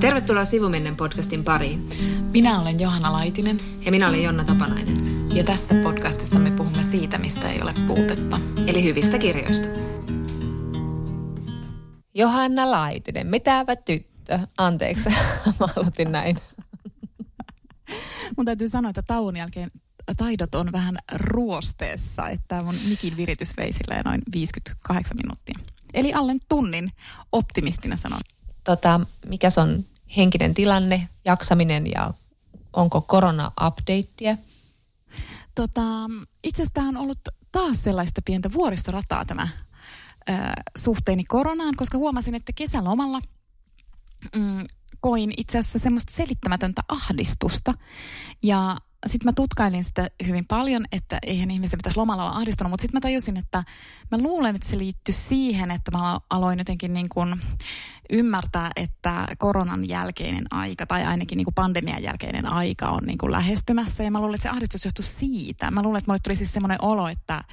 Tervetuloa Sivumennen podcastin pariin. Minä olen Johanna Laitinen Ja minä olen Jonna Tapanainen. ja tässä podcastissa me puhumme siitä, mistä ei ole puutetta. Eli hyvistä kirjoista. Johanna Laitinen, mitäpä tyttö. Anteeksi, mä aloitin näin. Mun täytyy sanoa, että tauon jälkeen taidot on vähän ruosteessa, että mun mikin viritys vei silleen noin 58 minuuttia. Eli alle tunnin optimistina sanon. Tota, mikä on henkinen tilanne, jaksaminen ja onko korona-updateia? Tota, itse asiassa tämä on ollut taas sellaista pientä vuoristorataa tämä ö, suhteeni koronaan, koska huomasin, että kesälomalla mm, koin itse asiassa semmoista selittämätöntä ahdistusta. Ja sitten mä tutkailin sitä hyvin paljon, että eihän ihmisen pitäisi lomalla olla ahdistunut, mutta sitten mä tajusin, että mä luulen, että se liittyy siihen, että mä aloin jotenkin niin kuin ymmärtää, että koronan jälkeinen aika tai ainakin niin kuin pandemian jälkeinen aika on niin kuin lähestymässä. Ja mä luulen, että se ahdistus johtuu siitä. Mä luulen, että mulle tuli siis semmoinen olo, että,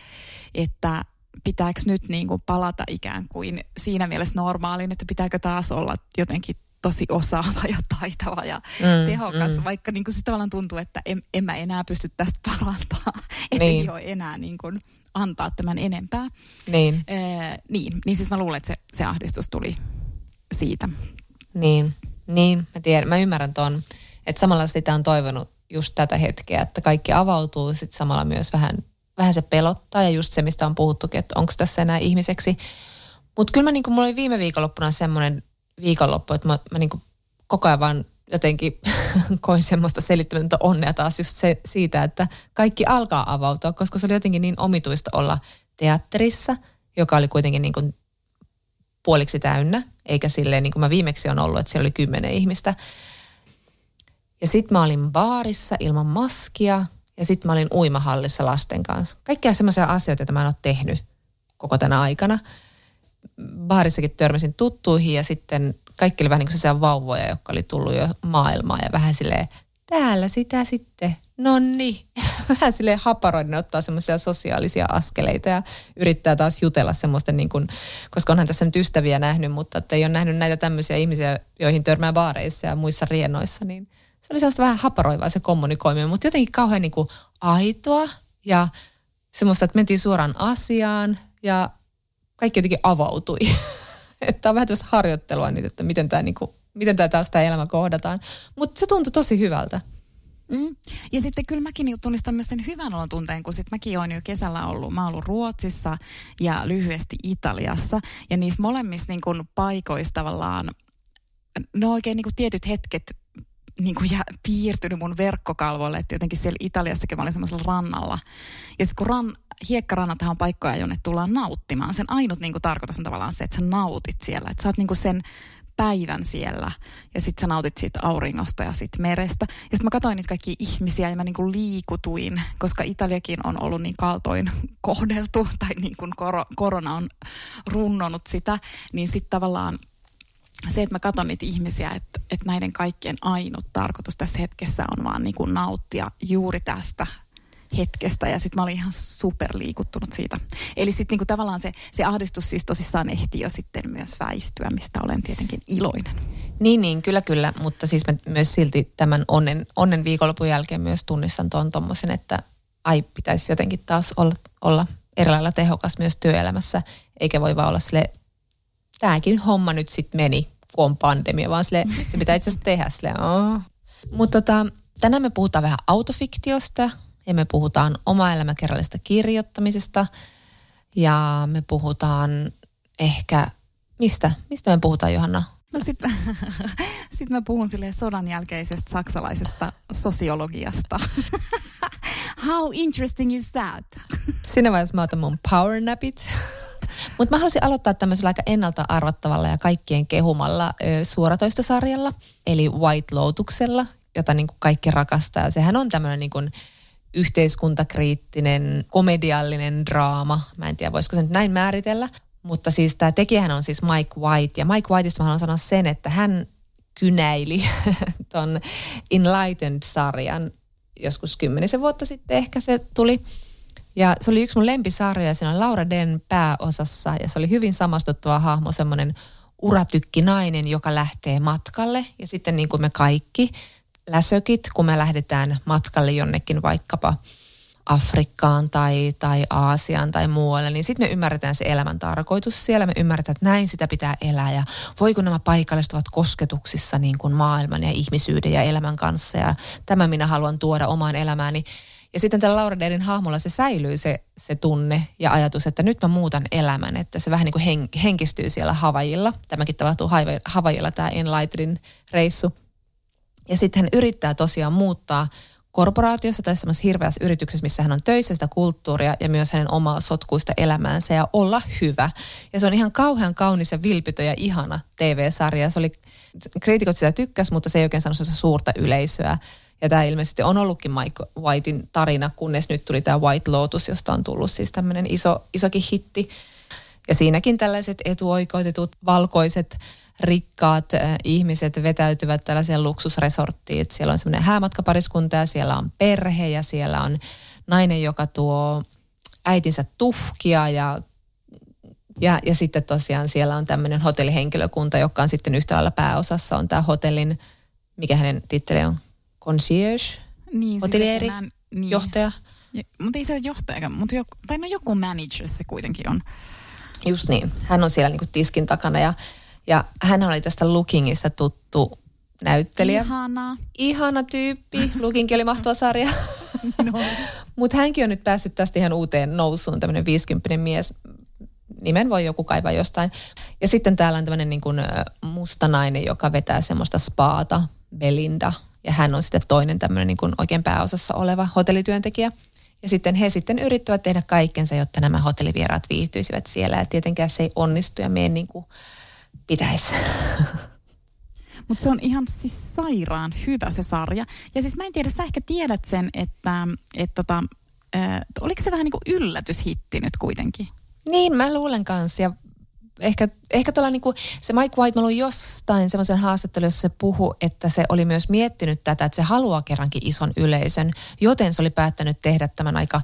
että pitääkö nyt niin kuin palata ikään kuin siinä mielessä normaaliin, että pitääkö taas olla jotenkin tosi osaava ja taitava ja mm, tehokas, mm. vaikka niin kuin se tavallaan tuntuu, että en, en mä enää pysty tästä parantaa, että Niin. ei ole enää niin kuin antaa tämän enempää. Niin, Ee, niin, niin siis mä luulen, että se, se ahdistus tuli siitä. niin, niin, mä tiedän, mä ymmärrän ton, että samalla sitä on toivonut just tätä hetkeä, että kaikki avautuu, sitten samalla myös vähän, vähän se pelottaa ja just se, mistä on puhuttukin, että onko tässä enää ihmiseksi. Mutta kyllä mä niinku, mulla oli viime viikonloppuna semmoinen viikonloppu, että mä, mä niinku koko ajan vaan jotenkin koin semmoista selittämätöntä onnea taas just se, siitä, että kaikki alkaa avautua, koska se oli jotenkin niin omituista olla teatterissa, joka oli kuitenkin niin kuin puoliksi täynnä, eikä silleen niin kuin mä viimeksi on ollut, että siellä oli kymmenen ihmistä. Ja sitten mä olin baarissa ilman maskia ja sitten mä olin uimahallissa lasten kanssa. Kaikkia semmoisia asioita, joita mä en ole tehnyt koko tänä aikana. Baarissakin törmäsin tuttuihin ja sitten kaikki oli vähän niin kuin vauvoja, jotka oli tullut jo maailmaan ja vähän silleen, täällä sitä sitten, no niin. Vähän silleen haparoiden ottaa semmoisia sosiaalisia askeleita ja yrittää taas jutella semmoista niin kuin, koska onhan tässä nyt ystäviä nähnyt, mutta ei ole nähnyt näitä tämmöisiä ihmisiä, joihin törmää baareissa ja muissa riennoissa, niin se oli sellaista vähän haparoivaa se kommunikoiminen, mutta jotenkin kauhean niin kuin aitoa ja semmoista, että mentiin suoraan asiaan ja kaikki jotenkin avautui. että on vähän tämmöistä harjoittelua nyt, että miten tämä, niin kuin, miten tämä taas tämä elämä kohdataan. Mutta se tuntui tosi hyvältä. Mm. Ja sitten kyllä mäkin niinku tunnistan myös sen hyvän olon tunteen, kun sit mäkin olen jo kesällä ollut, mä ollut Ruotsissa ja lyhyesti Italiassa. Ja niissä molemmissa niin kuin paikoissa tavallaan, ne on oikein niin tietyt hetket niin kuin piirtynyt mun verkkokalvoille, että jotenkin siellä Italiassakin mä olin semmoisella rannalla. Ja sitten kun ran, hiekkarannathan on paikkoja, jonne tullaan nauttimaan. Sen ainut niin kuin, tarkoitus on tavallaan se, että sä nautit siellä. Että sä oot niin kuin sen päivän siellä ja sitten sä nautit siitä auringosta ja siitä merestä. Ja sitten mä katsoin niitä kaikkia ihmisiä ja mä niinku liikutuin, koska Italiakin on ollut niin kaltoin kohdeltu tai niin kuin kor- korona on runnonut sitä, niin sitten tavallaan se, että mä katson niitä ihmisiä, että, että näiden kaikkien ainut tarkoitus tässä hetkessä on vaan niin nauttia juuri tästä hetkestä ja sitten mä olin ihan superliikuttunut siitä. Eli sitten niinku tavallaan se, se ahdistus siis tosissaan ehti jo sitten myös väistyä, mistä olen tietenkin iloinen. Niin, niin, kyllä, kyllä. Mutta siis mä myös silti tämän onnen, onnen viikonlopun jälkeen myös tunnistan tuon tommosen, että ai pitäisi jotenkin taas olla, olla eri lailla tehokas myös työelämässä, eikä voi vaan olla sille, tämäkin homma nyt sitten meni, kun on pandemia, vaan sille, se pitää itse asiassa tehdä sille. Mutta tota, tänään me puhutaan vähän autofiktiosta ja me puhutaan oma elämäkerrallisesta kirjoittamisesta ja me puhutaan ehkä, mistä? Mistä me puhutaan Johanna? No sitten sit mä puhun sille sodan jälkeisestä saksalaisesta sosiologiasta. How interesting is that? Siinä vaiheessa mä otan mun power napit. Mutta mä haluaisin aloittaa tämmöisellä aika ennalta arvattavalla ja kaikkien kehumalla ö, suoratoistosarjalla, eli White Lotuksella, jota niin kuin kaikki rakastaa. Sehän on tämmöinen niin kuin yhteiskuntakriittinen, komediallinen draama. Mä en tiedä, voisiko se nyt näin määritellä. Mutta siis tämä tekijähän on siis Mike White. Ja Mike Whiteista mä haluan sanoa sen, että hän kynäili ton Enlightened-sarjan joskus kymmenisen vuotta sitten ehkä se tuli. Ja se oli yksi mun lempisarjoja, siinä on Laura Den pääosassa ja se oli hyvin samastuttava hahmo, semmoinen uratykki nainen, joka lähtee matkalle. Ja sitten niin kuin me kaikki läsökit, kun me lähdetään matkalle jonnekin vaikkapa Afrikkaan tai, tai Aasiaan tai muualle, niin sitten me ymmärretään se elämän tarkoitus siellä. Me ymmärretään, että näin sitä pitää elää ja voiko nämä paikalliset ovat kosketuksissa niin kuin maailman ja ihmisyyden ja elämän kanssa ja tämä minä haluan tuoda omaan elämääni. Ja sitten tällä Laura Derin hahmolla se säilyy se, se tunne ja ajatus, että nyt mä muutan elämän, että se vähän niin kuin hen, henkistyy siellä Havajilla. Tämäkin tapahtuu Havajilla tämä Enlightenin reissu. Ja sitten hän yrittää tosiaan muuttaa korporaatiossa tai semmoisessa hirveässä yrityksessä, missä hän on töissä sitä kulttuuria ja myös hänen omaa sotkuista elämäänsä ja olla hyvä. Ja se on ihan kauhean kaunis ja vilpitö ja ihana TV-sarja. Se oli, kriitikot sitä tykkäs, mutta se ei oikein sanonut suurta yleisöä. Ja tämä ilmeisesti on ollutkin Mike Whitein tarina, kunnes nyt tuli tämä White Lotus, josta on tullut siis tämmöinen iso, isokin hitti. Ja siinäkin tällaiset etuoikeutetut valkoiset rikkaat äh, ihmiset vetäytyvät tällaiseen luksusresorttiin. Että siellä on semmoinen häämatkapariskunta ja siellä on perhe ja siellä on nainen, joka tuo äitinsä tuhkia ja ja, ja sitten tosiaan siellä on tämmöinen hotellihenkilökunta, joka on sitten yhtä lailla pääosassa, on tämä hotellin, mikä hänen titteli on, concierge, niin, hotelieri, siis niin. johtaja. Ja, mutta ei se ole johtaja, mutta joku, tai no joku manager se kuitenkin on. Just niin. Hän on siellä niinku tiskin takana ja, ja hän oli tästä Lookingista tuttu näyttelijä. Ihana. Ihana tyyppi. Lookingkin oli mahtava sarja. no. Mutta hänkin on nyt päässyt tästä ihan uuteen nousuun, tämmöinen 50 mies. Nimen voi joku kaivaa jostain. Ja sitten täällä on tämmöinen niin kuin musta nainen, joka vetää semmoista spaata, Belinda. Ja hän on sitten toinen tämmöinen niin kuin oikein pääosassa oleva hotellityöntekijä. Ja sitten he sitten yrittävät tehdä kaikkensa, jotta nämä hotellivieraat viihtyisivät siellä. Ja tietenkään se ei onnistu ja mene niin kuin pitäisi. Mutta se on ihan siis sairaan hyvä se sarja. Ja siis mä en tiedä, sä ehkä tiedät sen, että et tota, äh, oliko se vähän niin kuin yllätyshitti nyt kuitenkin? Niin, mä luulen kanssa. Ja ehkä, ehkä tuolla niin kuin, se Mike White, mä luin jostain semmoisen haastattelun, jossa se puhu, että se oli myös miettinyt tätä, että se haluaa kerrankin ison yleisön, joten se oli päättänyt tehdä tämän aika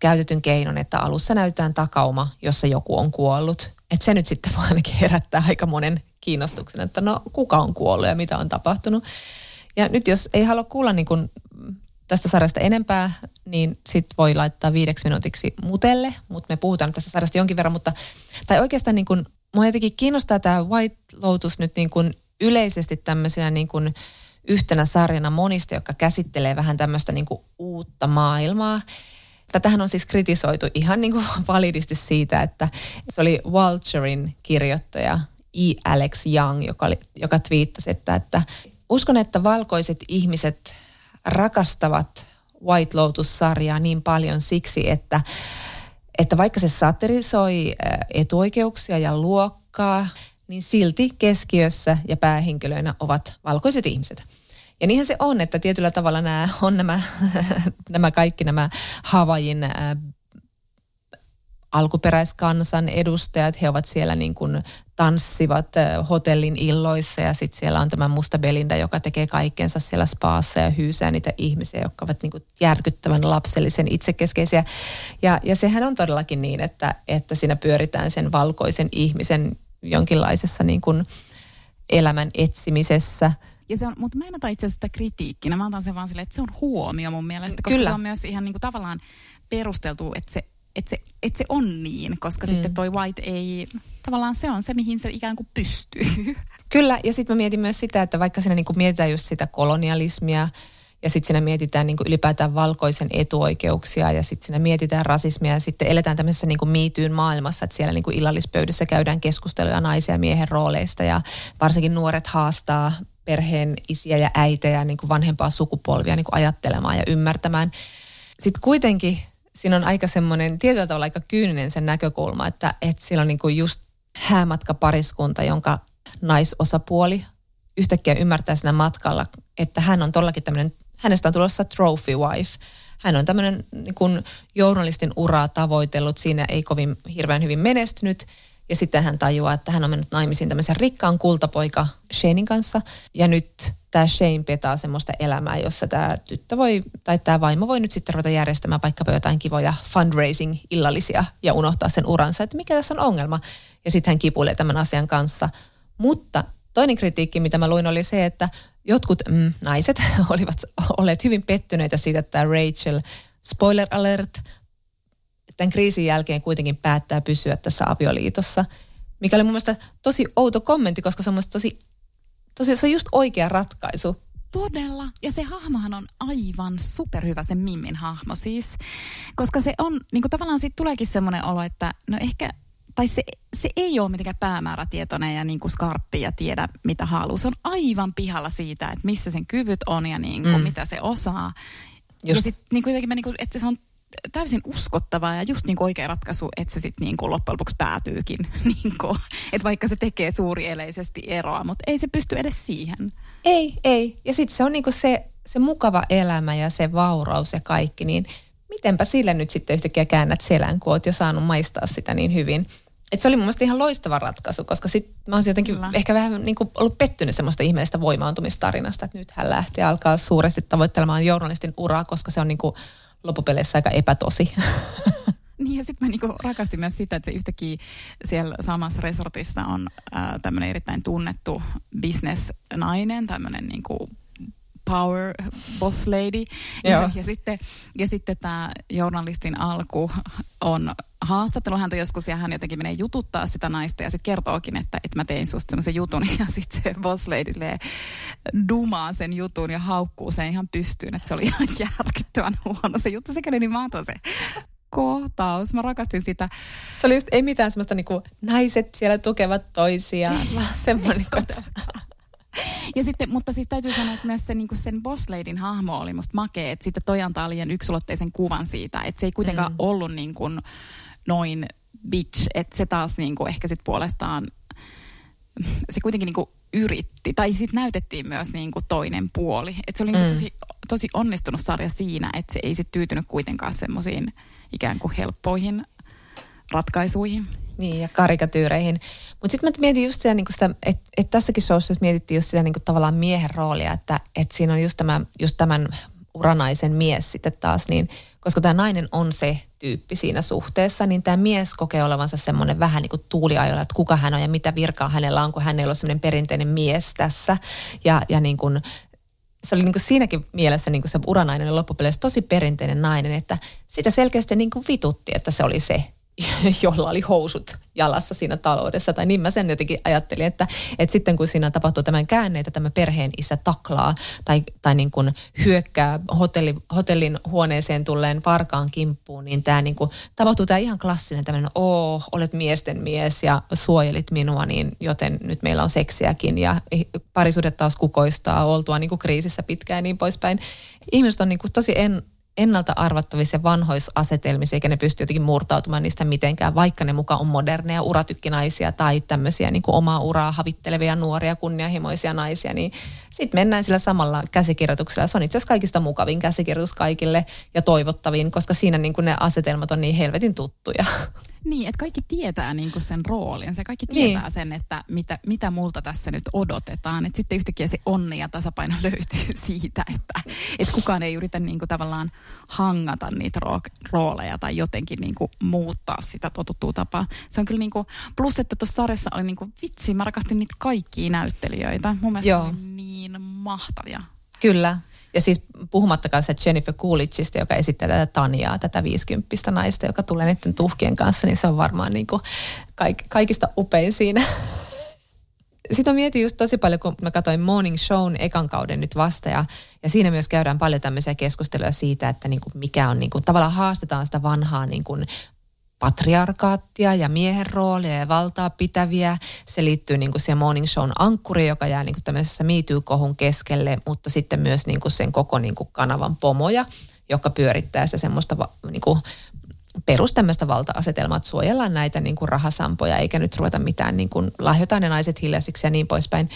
käytetyn keinon, että alussa näytetään takauma, jossa joku on kuollut. Että se nyt sitten vaan ainakin herättää aika monen kiinnostuksen, että no kuka on kuollut ja mitä on tapahtunut. Ja nyt jos ei halua kuulla niin kuin tästä sarjasta enempää, niin sit voi laittaa viideksi minuutiksi mutelle, mutta me puhutaan tästä sarjasta jonkin verran, mutta tai oikeastaan niin kuin, mua jotenkin kiinnostaa tämä White Lotus nyt niin kuin yleisesti tämmöisenä niin kuin yhtenä sarjana monista, joka käsittelee vähän tämmöistä niin uutta maailmaa. Tätähän on siis kritisoitu ihan niin kuin validisti siitä, että se oli Vulturein kirjoittaja E. Alex Young, joka, oli, joka twiittasi, että, että uskon, että valkoiset ihmiset rakastavat White Lotus-sarjaa niin paljon siksi, että, että vaikka se satirisoi etuoikeuksia ja luokkaa, niin silti keskiössä ja päähenkilöinä ovat valkoiset ihmiset. Ja niinhän se on, että tietyllä tavalla nämä on nämä, nämä kaikki nämä Havajin alkuperäiskansan edustajat, he ovat siellä niin kuin tanssivat hotellin illoissa ja sitten siellä on tämä musta Belinda, joka tekee kaikkensa siellä spaassa ja hyysää niitä ihmisiä, jotka ovat niin kuin järkyttävän lapsellisen itsekeskeisiä. Ja, ja sehän on todellakin niin, että, että siinä pyöritään sen valkoisen ihmisen jonkinlaisessa niin kuin elämän etsimisessä – ja se on, mutta mä en ota itse asiassa sitä kritiikkinä, mä otan sen vaan silleen, että se on huomio mun mielestä, koska Kyllä. se on myös ihan niin kuin tavallaan perusteltu, että se, että se, että se on niin, koska mm. sitten toi White ei, tavallaan se on se, mihin se ikään kuin pystyy. Kyllä, ja sitten mä mietin myös sitä, että vaikka siinä niin kuin mietitään just sitä kolonialismia, ja sitten siinä mietitään niin ylipäätään valkoisen etuoikeuksia ja sitten siinä mietitään rasismia ja sitten eletään tämmöisessä niin miityyn maailmassa, että siellä niin kuin illallispöydissä käydään keskusteluja naisia ja miehen rooleista ja varsinkin nuoret haastaa perheen isiä ja äitejä, niin kuin vanhempaa sukupolvia niin kuin ajattelemaan ja ymmärtämään. Sitten kuitenkin siinä on aika semmoinen, tietyllä tavalla aika kyyninen sen näkökulma, että, että siellä on niin kuin just häämatkapariskunta, jonka naisosapuoli yhtäkkiä ymmärtää siinä matkalla, että hän on todellakin tämmöinen, hänestä on tulossa trophy wife. Hän on tämmöinen niin kuin journalistin uraa tavoitellut, siinä ei kovin hirveän hyvin menestynyt. Ja sitten hän tajuaa, että hän on mennyt naimisiin tämmöisen rikkaan kultapoika Shanein kanssa. Ja nyt tämä Shane petaa semmoista elämää, jossa tämä tyttö voi, tai tämä vaimo voi nyt sitten ruveta järjestämään vaikkapa jotain kivoja fundraising-illallisia ja unohtaa sen uransa, että mikä tässä on ongelma. Ja sitten hän kipuilee tämän asian kanssa. Mutta toinen kritiikki, mitä mä luin, oli se, että jotkut mm, naiset olivat olleet hyvin pettyneitä siitä, että Rachel, spoiler alert, tämän kriisin jälkeen kuitenkin päättää pysyä tässä avioliitossa, mikä oli mun mielestä tosi outo kommentti, koska se on tosi, tosi, se on just oikea ratkaisu. Todella. Ja se hahmohan on aivan superhyvä, se Mimmin hahmo siis. Koska se on, niin kuin tavallaan siitä tuleekin semmoinen olo, että no ehkä tai se, se ei ole mitenkään päämäärätietoinen ja niin kuin skarppi ja tiedä mitä haluaa. Se on aivan pihalla siitä, että missä sen kyvyt on ja niin kuin mm. mitä se osaa. Just. Ja sitten niin kuitenkin niin kuin, että se on täysin uskottava ja just niin kuin oikea ratkaisu, että se sitten niin kuin loppujen lopuksi päätyykin. Niin kuin, että vaikka se tekee suurieleisesti eroa, mutta ei se pysty edes siihen. Ei, ei. Ja sitten se on niin kuin se, se mukava elämä ja se vauraus ja kaikki, niin mitenpä sille nyt sitten yhtäkkiä käännät selän, kun oot jo saanut maistaa sitä niin hyvin. Et se oli mun mielestä ihan loistava ratkaisu, koska sit mä olisin jotenkin Kyllä. ehkä vähän niin kuin ollut pettynyt semmoista ihmeellistä voimaantumistarinasta, että nyt hän lähti alkaa suuresti tavoittelemaan journalistin uraa, koska se on niin kuin loppupeleissä aika epätosi. Niin ja sitten mä niinku rakastin myös sitä, että se yhtäkkiä siellä samassa resortissa on tämmöinen erittäin tunnettu business-nainen, tämmöinen niinku power boss lady. Ja, ja, sitten, ja sitten tämä journalistin alku on haastattelu häntä joskus ja hän jotenkin menee jututtaa sitä naista ja sitten kertookin, että, että mä tein susta semmoisen jutun ja sitten se boss lady dumaa sen jutun ja haukkuu sen ihan pystyyn, että se oli ihan järkyttävän huono se juttu. Se oli niin mahto se kohtaus. Mä rakastin sitä. Se oli just, ei mitään semmoista niinku, naiset siellä tukevat toisiaan, vaan semmoinen, ja sitten, mutta siis täytyy sanoa, että myös se, niin sen boss ladyn hahmo oli musta makea, että sitten toi antaa liian yksulotteisen kuvan siitä, että se ei kuitenkaan mm. ollut niin kuin noin bitch, että se taas niin kuin ehkä sitten puolestaan, se kuitenkin niin kuin yritti, tai sitten näytettiin myös niin kuin toinen puoli. Että se oli niin mm. tosi, tosi onnistunut sarja siinä, että se ei sitten tyytynyt kuitenkaan semmoisiin ikään kuin helppoihin ratkaisuihin. Niin, ja karikatyyreihin. Mutta sitten mä mietin just sitä, niin sitä että et tässäkin showssa mietittiin just sitä niin tavallaan miehen roolia, että et siinä on just, tämä, just tämän uranaisen mies sitten taas, niin koska tämä nainen on se tyyppi siinä suhteessa, niin tämä mies kokee olevansa semmoinen vähän niin kuin tuuliajolla, että kuka hän on ja mitä virkaa hänellä on, kun hän ei ole semmoinen perinteinen mies tässä. Ja, ja niin kuin, se oli niin kuin siinäkin mielessä niin kuin se uranainen loppupeleissä tosi perinteinen nainen, että sitä selkeästi niin kuin vitutti, että se oli se jolla oli housut jalassa siinä taloudessa. Tai niin mä sen jotenkin ajattelin, että, että sitten kun siinä tapahtuu tämän käänne, että tämä perheen isä taklaa tai, tai niin kuin hyökkää hotelli, hotellin huoneeseen tulleen parkaan kimppuun, niin tämä niin kuin, tapahtuu tämä ihan klassinen tämmöinen, oo, olet miesten mies ja suojelit minua, niin joten nyt meillä on seksiäkin ja parisuudet taas kukoistaa oltua niin kuin kriisissä pitkään ja niin poispäin. Ihmiset on niin kuin tosi en, ennalta arvattavissa vanhoisasetelmissa, eikä ne pysty jotenkin murtautumaan niistä mitenkään, vaikka ne mukaan on moderneja uratykkinaisia tai tämmöisiä niin kuin omaa uraa havittelevia nuoria kunnianhimoisia naisia, niin sitten mennään sillä samalla käsikirjoituksella. Se on itse asiassa kaikista mukavin käsikirjoitus kaikille ja toivottavin, koska siinä niin kuin ne asetelmat on niin helvetin tuttuja. Niin, että kaikki tietää niin kuin sen roolin. Se kaikki tietää niin. sen, että mitä, mitä multa tässä nyt odotetaan. Että sitten yhtäkkiä se onni ja tasapaino löytyy siitä, että, että kukaan ei yritä niin kuin tavallaan hangata niitä rooleja tai jotenkin niin kuin muuttaa sitä totuttua tapaa. Se on kyllä niin kuin, plus että tuossa sarjassa oli niin kuin, vitsi, mä rakastin niitä kaikkia näyttelijöitä. Mun mielestä Joo. Mahtavia. Kyllä. Ja siis puhumattakaan se Jennifer Coolidgeista, joka esittää tätä Taniaa, tätä 50 naista, joka tulee niiden tuhkien kanssa, niin se on varmaan niin kuin kaik, kaikista upein siinä. Sitten mä mietin just tosi paljon, kun mä katsoin Morning Shown ekan kauden nyt vasta ja, ja siinä myös käydään paljon tämmöisiä keskusteluja siitä, että niin kuin mikä on niin kuin, tavallaan haastetaan sitä vanhaa niin kuin patriarkaattia ja miehen roolia ja valtaa pitäviä. Se liittyy niin kuin siihen morning shown ankkuriin, joka jää niin kuin tämmöisessä kohun keskelle, mutta sitten myös niin kuin sen koko niin kuin kanavan pomoja, joka pyörittää se semmoista niin kuin perus tämmöistä valta-asetelmaa, että suojellaan näitä niin kuin rahasampoja, eikä nyt ruveta mitään niin kuin lahjotaan ne naiset hiljaisiksi ja niin poispäin.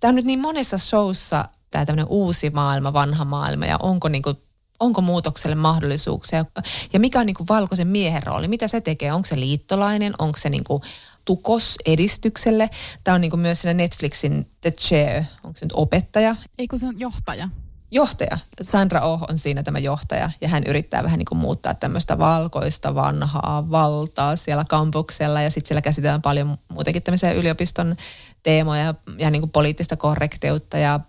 Tämä on nyt niin monessa showssa tämä tämmöinen uusi maailma, vanha maailma ja onko niin kuin onko muutokselle mahdollisuuksia ja mikä on niin kuin valkoisen miehen rooli, mitä se tekee, onko se liittolainen, onko se niin kuin tukos edistykselle. Tämä on niin kuin myös siinä Netflixin The Chair, onko se nyt opettaja? Ei kun se on johtaja. Johtaja. Sandra Oh on siinä tämä johtaja ja hän yrittää vähän niin kuin muuttaa tämmöistä valkoista vanhaa valtaa siellä kampuksella ja sitten siellä käsitellään paljon muutenkin tämmöisiä yliopiston teemoja ja niin kuin poliittista korrekteutta ja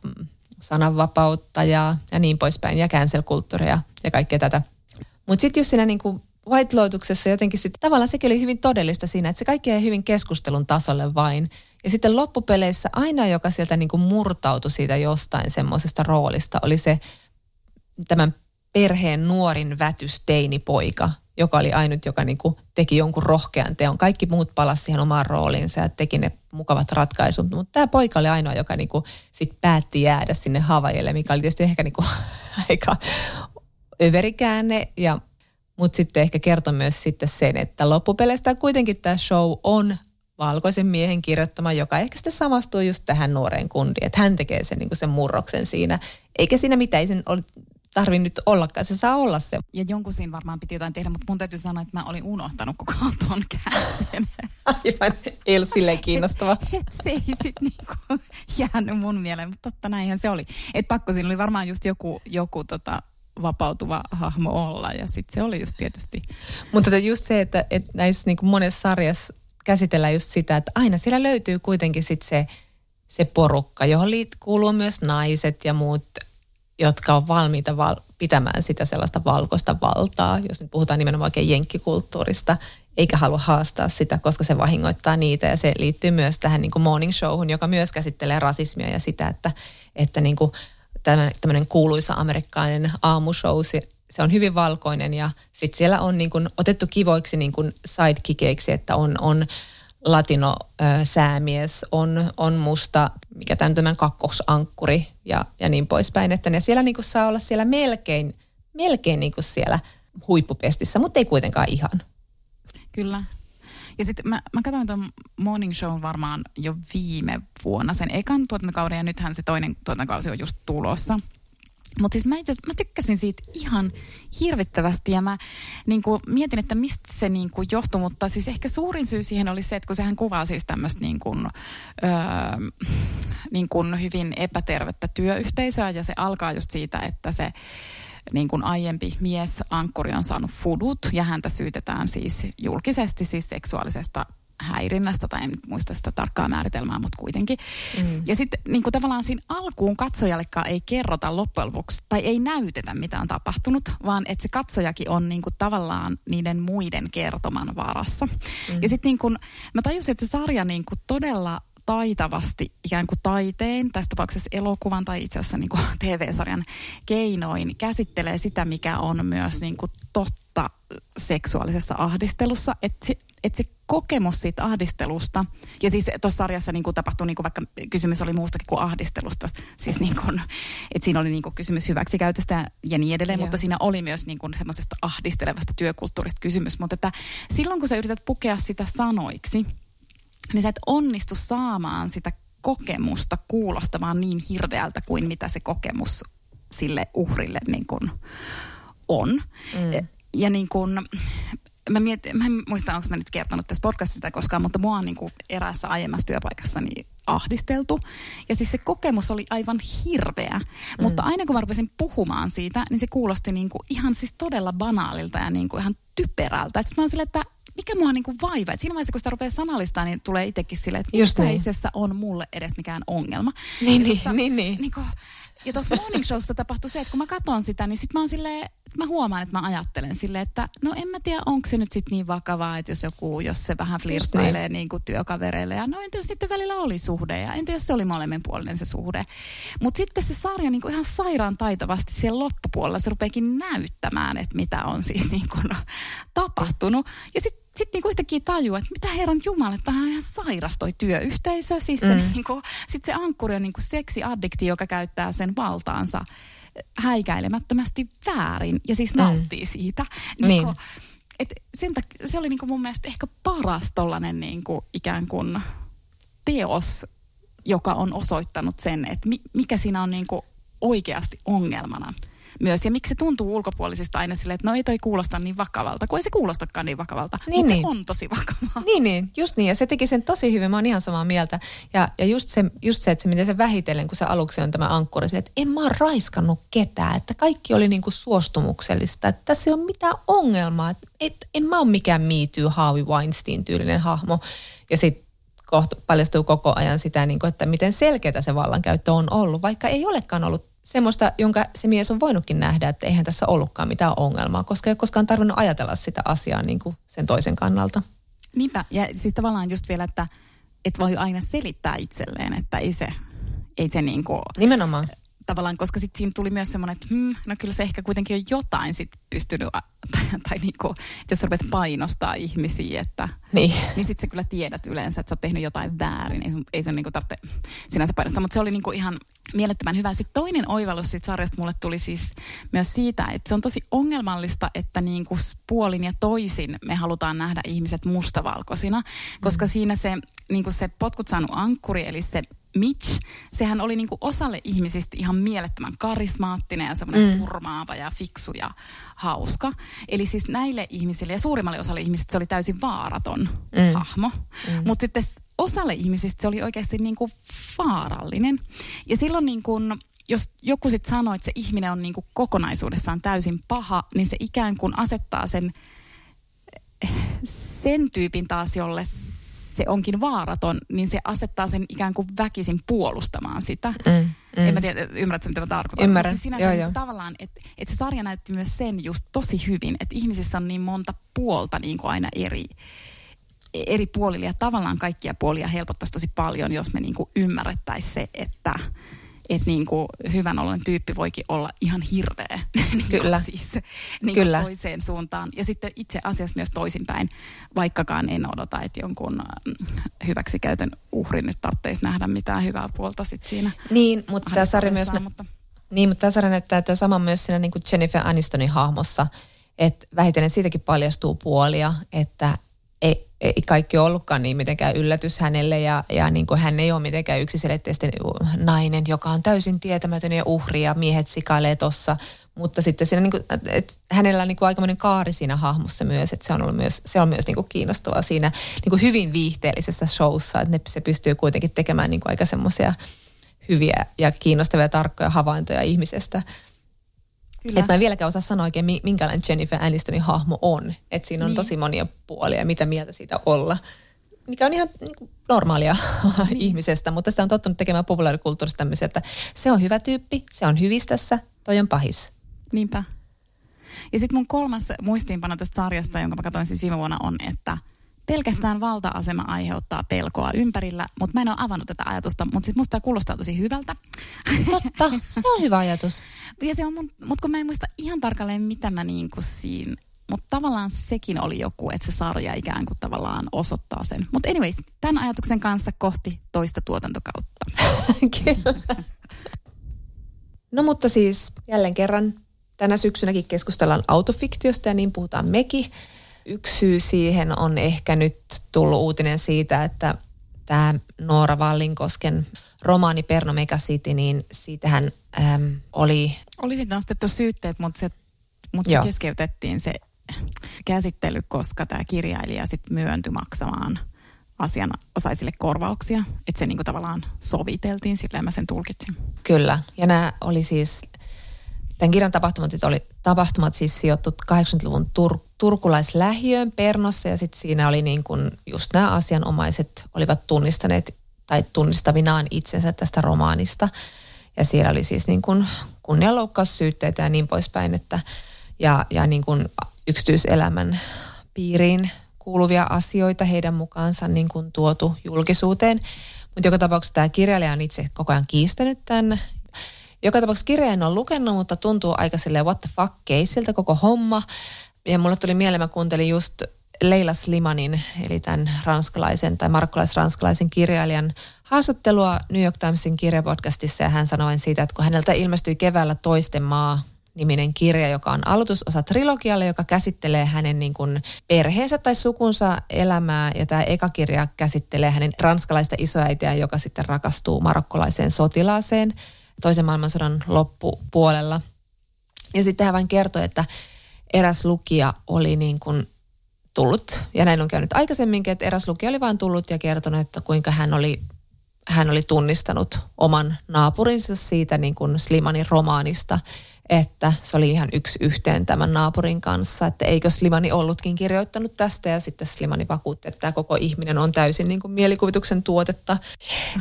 sananvapautta ja, ja niin poispäin ja cancel-kulttuuria ja kaikkea tätä. Mutta sitten jos siinä niin kuin White Lotuksessa jotenkin sitten tavallaan sekin oli hyvin todellista siinä, että se kaikki jäi hyvin keskustelun tasolle vain. Ja sitten loppupeleissä aina, joka sieltä niin kuin murtautui siitä jostain semmoisesta roolista, oli se tämän perheen nuorin vätysteinipoika, joka oli ainut, joka niin kuin teki jonkun rohkean teon. Kaikki muut palasi siihen omaan rooliinsa ja teki ne mukavat ratkaisut. Mutta tämä poika oli ainoa, joka niin kuin sit päätti jäädä sinne Havajille, mikä oli tietysti ehkä niin kuin aika överikäänne ja mutta sitten ehkä kertoi myös sitten sen, että loppupeleistä kuitenkin tämä show on valkoisen miehen kirjoittama, joka ehkä sitten samastuu just tähän nuoreen kundiin. Että hän tekee sen, niin sen murroksen siinä. Eikä siinä mitään, ei sen ole tarvi nyt ollakaan, se saa olla se. Ja jonkun siinä varmaan piti jotain tehdä, mutta mun täytyy sanoa, että mä olin unohtanut koko ton käänteen. Aivan, silleen kiinnostava. Et, et se ei sit niinku jäänyt mun mieleen, mutta totta näinhän se oli. Et pakko siinä oli varmaan just joku, joku tota, vapautuva hahmo olla ja sitten se oli just tietysti. Mutta tota just se, että, että näissä niin kuin monessa sarjassa käsitellään just sitä, että aina siellä löytyy kuitenkin sitten se, se porukka, johon liit, kuuluu myös naiset ja muut, jotka on valmiita val, pitämään sitä sellaista valkoista valtaa, jos nyt puhutaan nimenomaan oikein jenkkikulttuurista, eikä halua haastaa sitä, koska se vahingoittaa niitä. Ja se liittyy myös tähän niin kuin morning showhun, joka myös käsittelee rasismia ja sitä, että, että niin kuin tämmöinen kuuluisa amerikkalainen aamushow, se, se on hyvin valkoinen ja sitten siellä on niin kuin otettu kivoiksi niin kuin että on, on latino ö, säämies, on, on musta, mikä tämän, tämän kakkosankkuri ja, ja niin poispäin, että ne siellä niin kuin saa olla siellä melkein, melkein niin kuin siellä huippupestissä, mutta ei kuitenkaan ihan. Kyllä, ja sitten mä, mä katsoin tuon Morning Show varmaan jo viime vuonna sen ekan tuotantokauden ja nythän se toinen tuotantokausi on just tulossa. Mutta siis mä, itse, mä tykkäsin siitä ihan hirvittävästi ja mä niin kuin, mietin, että mistä se niin kuin, johtui, mutta siis ehkä suurin syy siihen oli se, että kun sehän kuvaa siis tämmöistä niin kuin, öö, niin kuin hyvin epätervettä työyhteisöä ja se alkaa just siitä, että se niin kuin aiempi mies ankkuri on saanut fudut ja häntä syytetään siis julkisesti siis seksuaalisesta häirinnästä, tai en muista sitä tarkkaa määritelmää, mutta kuitenkin. Mm. Ja sitten niin kuin tavallaan siinä alkuun katsojallekaan ei kerrota loppujen lopuksi, tai ei näytetä, mitä on tapahtunut, vaan että se katsojakin on niin kuin tavallaan niiden muiden kertoman varassa. Mm. Ja sitten niin kuin, mä tajusin, että se sarja niin kuin todella taitavasti ikään kuin taiteen, tässä tapauksessa elokuvan tai itse asiassa niin kuin TV-sarjan keinoin, käsittelee sitä, mikä on myös niin kuin totta seksuaalisessa ahdistelussa. Että se, et se kokemus siitä ahdistelusta, ja siis tuossa sarjassa niin kuin tapahtui, niin kuin vaikka kysymys oli muustakin kuin ahdistelusta, siis niin kuin, että siinä oli niin kuin kysymys hyväksikäytöstä ja niin edelleen, Joo. mutta siinä oli myös niin kuin semmoisesta ahdistelevasta työkulttuurista kysymys. Mutta että silloin kun sä yrität pukea sitä sanoiksi, niin sä et onnistu saamaan sitä kokemusta kuulostamaan niin hirveältä kuin mitä se kokemus sille uhrille niin kuin on. Mm. Ja niin kuin, mä, mietin, mä en muista, onko mä nyt kertonut tässä podcastissa koskaan, mutta mua on niin kuin eräässä aiemmassa työpaikassani ahdisteltu. Ja siis se kokemus oli aivan hirveä. Mm. Mutta aina kun mä rupesin puhumaan siitä, niin se kuulosti niin kuin ihan siis todella banaalilta ja niin kuin ihan typerältä. Sitten mä oon silleen, että mikä mua niinku vaivaa. Et siinä vaiheessa, kun sitä rupeaa sanallistaa, niin tulee itsekin silleen, että Just niin. itse asiassa on mulle edes mikään ongelma. Niin, niin, tossa, niin, niin. Niinku, ja tuossa morning showssa tapahtui se, että kun mä katson sitä, niin sitten mä oon silleen, mä huomaan, että mä ajattelen silleen, että no en mä tiedä, onko se nyt sitten niin vakavaa, että jos joku, jos se vähän flirttailee niin. niin työkavereille. Ja no entä jos sitten välillä oli suhde ja entä jos se oli molemminpuolinen se suhde. Mutta sitten se sarja niin kuin ihan sairaan taitavasti siellä loppupuolella se rupeekin näyttämään, että mitä on siis niin kuin tapahtunut. Ja sitten sitten niinku yhtäkkiä tajuu, että mitä herran jumala, että on ihan sairas toi työyhteisö. Siis mm. niinku, sit se ankkuri on niinku seksiaddikti, joka käyttää sen valtaansa häikäilemättömästi väärin ja siis mm. nauttii siitä. Niinku, niin. et sen tak- se oli niinku mun mielestä ehkä paras tollanen niinku ikään kuin teos, joka on osoittanut sen, että mi- mikä siinä on niinku oikeasti ongelmana myös. Ja miksi se tuntuu ulkopuolisista aina silleen, että no ei toi kuulosta niin vakavalta, kun ei se kuulostakaan niin vakavalta, niin, mutta niin. se on tosi vakavaa. Niin, niin, just niin. Ja se teki sen tosi hyvin, mä oon ihan samaa mieltä. Ja, ja just, se, just se, että se, miten se vähitellen, kun se aluksi on tämä ankkuri, että en mä oon raiskannut ketään, että kaikki oli niinku suostumuksellista, että tässä ei ole mitään ongelmaa, että et, en mä ole mikään Me Too, Harvey Weinstein-tyylinen hahmo. Ja sitten kohta paljastuu koko ajan sitä, niin kuin, että miten selkeää se vallankäyttö on ollut, vaikka ei olekaan ollut semmoista, jonka se mies on voinutkin nähdä, että eihän tässä ollutkaan mitään ongelmaa, koska ei ole koskaan tarvinnut ajatella sitä asiaa niin kuin sen toisen kannalta. Niinpä, ja siis tavallaan just vielä, että et voi aina selittää itselleen, että ei se, ei se niin kuin... Nimenomaan tavallaan, koska sitten siinä tuli myös semmoinen, että hmm, no kyllä se ehkä kuitenkin on jotain sit pystynyt, tai, tai niinku, että jos rupeat painostaa ihmisiä, että, niin, niin sitten sä kyllä tiedät yleensä, että sä oot tehnyt jotain väärin, ei, ei se niinku tarvitse sinänsä painostaa, mutta se oli niinku ihan mielettömän hyvä. Sitten toinen oivallus siitä sarjasta mulle tuli siis myös siitä, että se on tosi ongelmallista, että niinku puolin ja toisin me halutaan nähdä ihmiset mustavalkoisina, koska mm. siinä se, niinku se potkut saanut ankkuri, eli se Mitch, sehän oli niinku osalle ihmisistä ihan mielettömän karismaattinen ja semmoinen mm. purmaava ja fiksu ja hauska. Eli siis näille ihmisille ja suurimmalle osalle ihmisistä se oli täysin vaaraton mm. hahmo. Mm. Mutta sitten osalle ihmisistä se oli oikeasti niinku vaarallinen. Ja silloin niinku, jos joku sitten sanoo, että se ihminen on niinku kokonaisuudessaan täysin paha, niin se ikään kuin asettaa sen sen tyypin taas, jolle se onkin vaaraton, niin se asettaa sen ikään kuin väkisin puolustamaan sitä. Mm, mm. En mä tiedä, ymmärrätkö mitä mä tarkoitan? Ymmärrän, siis joo, joo. Tavallaan, että et se sarja näytti myös sen just tosi hyvin, että ihmisissä on niin monta puolta niin kuin aina eri, eri puolilla. Ja tavallaan kaikkia puolia helpottaisi tosi paljon, jos me niin kuin ymmärrettäisiin se, että että niin kuin hyvän ollen tyyppi voikin olla ihan hirveä. niin Kyllä. siis, niin Kyllä. toiseen suuntaan. Ja sitten itse asiassa myös toisinpäin, vaikkakaan en odota, että jonkun mm, hyväksikäytön uhri nyt tarvitsisi nähdä mitään hyvää puolta sit siinä. Niin, mutta tämä sarja myös... Mutta... Niin, mutta tämä sarja näyttää sama myös siinä niin kuin Jennifer Anistonin hahmossa, että vähitellen siitäkin paljastuu puolia, että ei, ei kaikki ollutkaan niin mitenkään yllätys hänelle ja, ja niin kuin hän ei ole mitenkään yksiselitteisesti nainen, joka on täysin tietämätön ja uhri ja miehet sikailee tossa. Mutta sitten siinä niin kuin, että hänellä on niin kuin aikamoinen kaari siinä hahmossa myös, että se on ollut myös, se on myös niin kuin kiinnostavaa siinä niin kuin hyvin viihteellisessä showssa, että ne, se pystyy kuitenkin tekemään niin kuin aika semmoisia hyviä ja kiinnostavia tarkkoja havaintoja ihmisestä. Kyllä. Että mä en vieläkään osaa sanoa oikein, minkälainen Jennifer Anistonin hahmo on. Että siinä on niin. tosi monia puolia ja mitä mieltä siitä olla. Mikä on ihan niin kuin normaalia niin. ihmisestä, mutta sitä on tottunut tekemään populaarikulttuurista tämmöisiä, että se on hyvä tyyppi, se on hyvistössä, toi on pahis. Niinpä. Ja sitten mun kolmas muistiinpano tästä sarjasta, jonka mä katsoin siis viime vuonna, on, että – pelkästään valta-asema aiheuttaa pelkoa ympärillä, mutta mä en ole avannut tätä ajatusta, mutta siis musta tämä kuulostaa tosi hyvältä. Totta, se on hyvä ajatus. ja se on mun, mutta kun mä en muista ihan tarkalleen, mitä mä niin kuin siinä mutta tavallaan sekin oli joku, että se sarja ikään kuin tavallaan osoittaa sen. Mutta anyways, tämän ajatuksen kanssa kohti toista tuotantokautta. Kyllä. No mutta siis jälleen kerran tänä syksynäkin keskustellaan autofiktiosta ja niin puhutaan mekin. Yksi syy siihen on ehkä nyt tullut uutinen siitä, että tämä Noora Vallinkosken romaani Perno Megacity, niin siitähän äm, oli... Oli sitten nostettu syytteet, mutta se, mutta se keskeytettiin se käsittely, koska tämä kirjailija sitten myöntyi maksamaan asianosaisille korvauksia. Että se niinku tavallaan soviteltiin, sillä mä sen tulkitsin. Kyllä, ja nämä oli siis Tämän kirjan tapahtumat, oli, tapahtumat siis sijoittu 80-luvun tur, turkulaislähiöön Pernossa ja sitten siinä oli niin kuin just nämä asianomaiset olivat tunnistaneet tai tunnistavinaan itsensä tästä romaanista. Ja siellä oli siis niin kuin kunnianloukkaussyytteitä ja niin poispäin, että ja, ja niin kuin yksityiselämän piiriin kuuluvia asioita heidän mukaansa niin kuin tuotu julkisuuteen. Mutta joka tapauksessa tämä kirjailija on itse koko ajan kiistänyt tämän joka tapauksessa kirjeen on lukenut, mutta tuntuu aika silleen what the fuck keisiltä koko homma. Ja mulle tuli mieleen, mä kuuntelin just Leila Slimanin, eli tämän ranskalaisen tai markkalais-ranskalaisen kirjailijan haastattelua New York Timesin kirjapodcastissa ja hän sanoi siitä, että kun häneltä ilmestyi keväällä Toisten maa niminen kirja, joka on aloitusosa trilogialle, joka käsittelee hänen niin kuin perheensä tai sukunsa elämää. Ja tämä eka kirja käsittelee hänen ranskalaista isoäitiä, joka sitten rakastuu marokkolaiseen sotilaaseen – toisen maailmansodan loppupuolella. Ja sitten hän vain kertoi, että eräs lukija oli niin kuin tullut, ja näin on käynyt aikaisemminkin, että eräs lukija oli vain tullut ja kertonut, että kuinka hän oli, hän oli tunnistanut oman naapurinsa siitä niin kuin Slimanin romaanista, että se oli ihan yksi yhteen tämän naapurin kanssa, että eikö Slimani ollutkin kirjoittanut tästä ja sitten Slimani vakuutti, että tämä koko ihminen on täysin niin kuin mielikuvituksen tuotetta.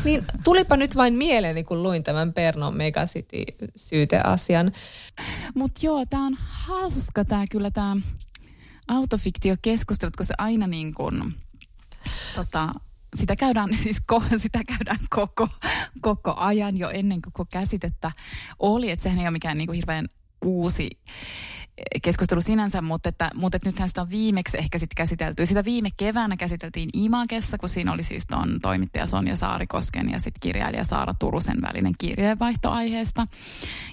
Niin tulipa nyt vain mieleeni, kun luin tämän Perno Megacity syyteasian. Mutta joo, tämä on hauska tämä kyllä tämä autofiktiokeskustelut, kun se aina niin kuin, tota, sitä käydään siis sitä käydään koko, koko ajan jo ennen koko käsitettä oli, että sehän ei ole mikään niin kuin hirveän uusi keskustelu sinänsä, mutta, että, mutta että nythän sitä on viimeksi ehkä sitten käsitelty. Sitä viime keväänä käsiteltiin Imakessa, kun siinä oli siis tuon toimittaja Sonja Saarikosken ja sitten kirjailija Saara Turusen välinen kirjeenvaihto aiheesta.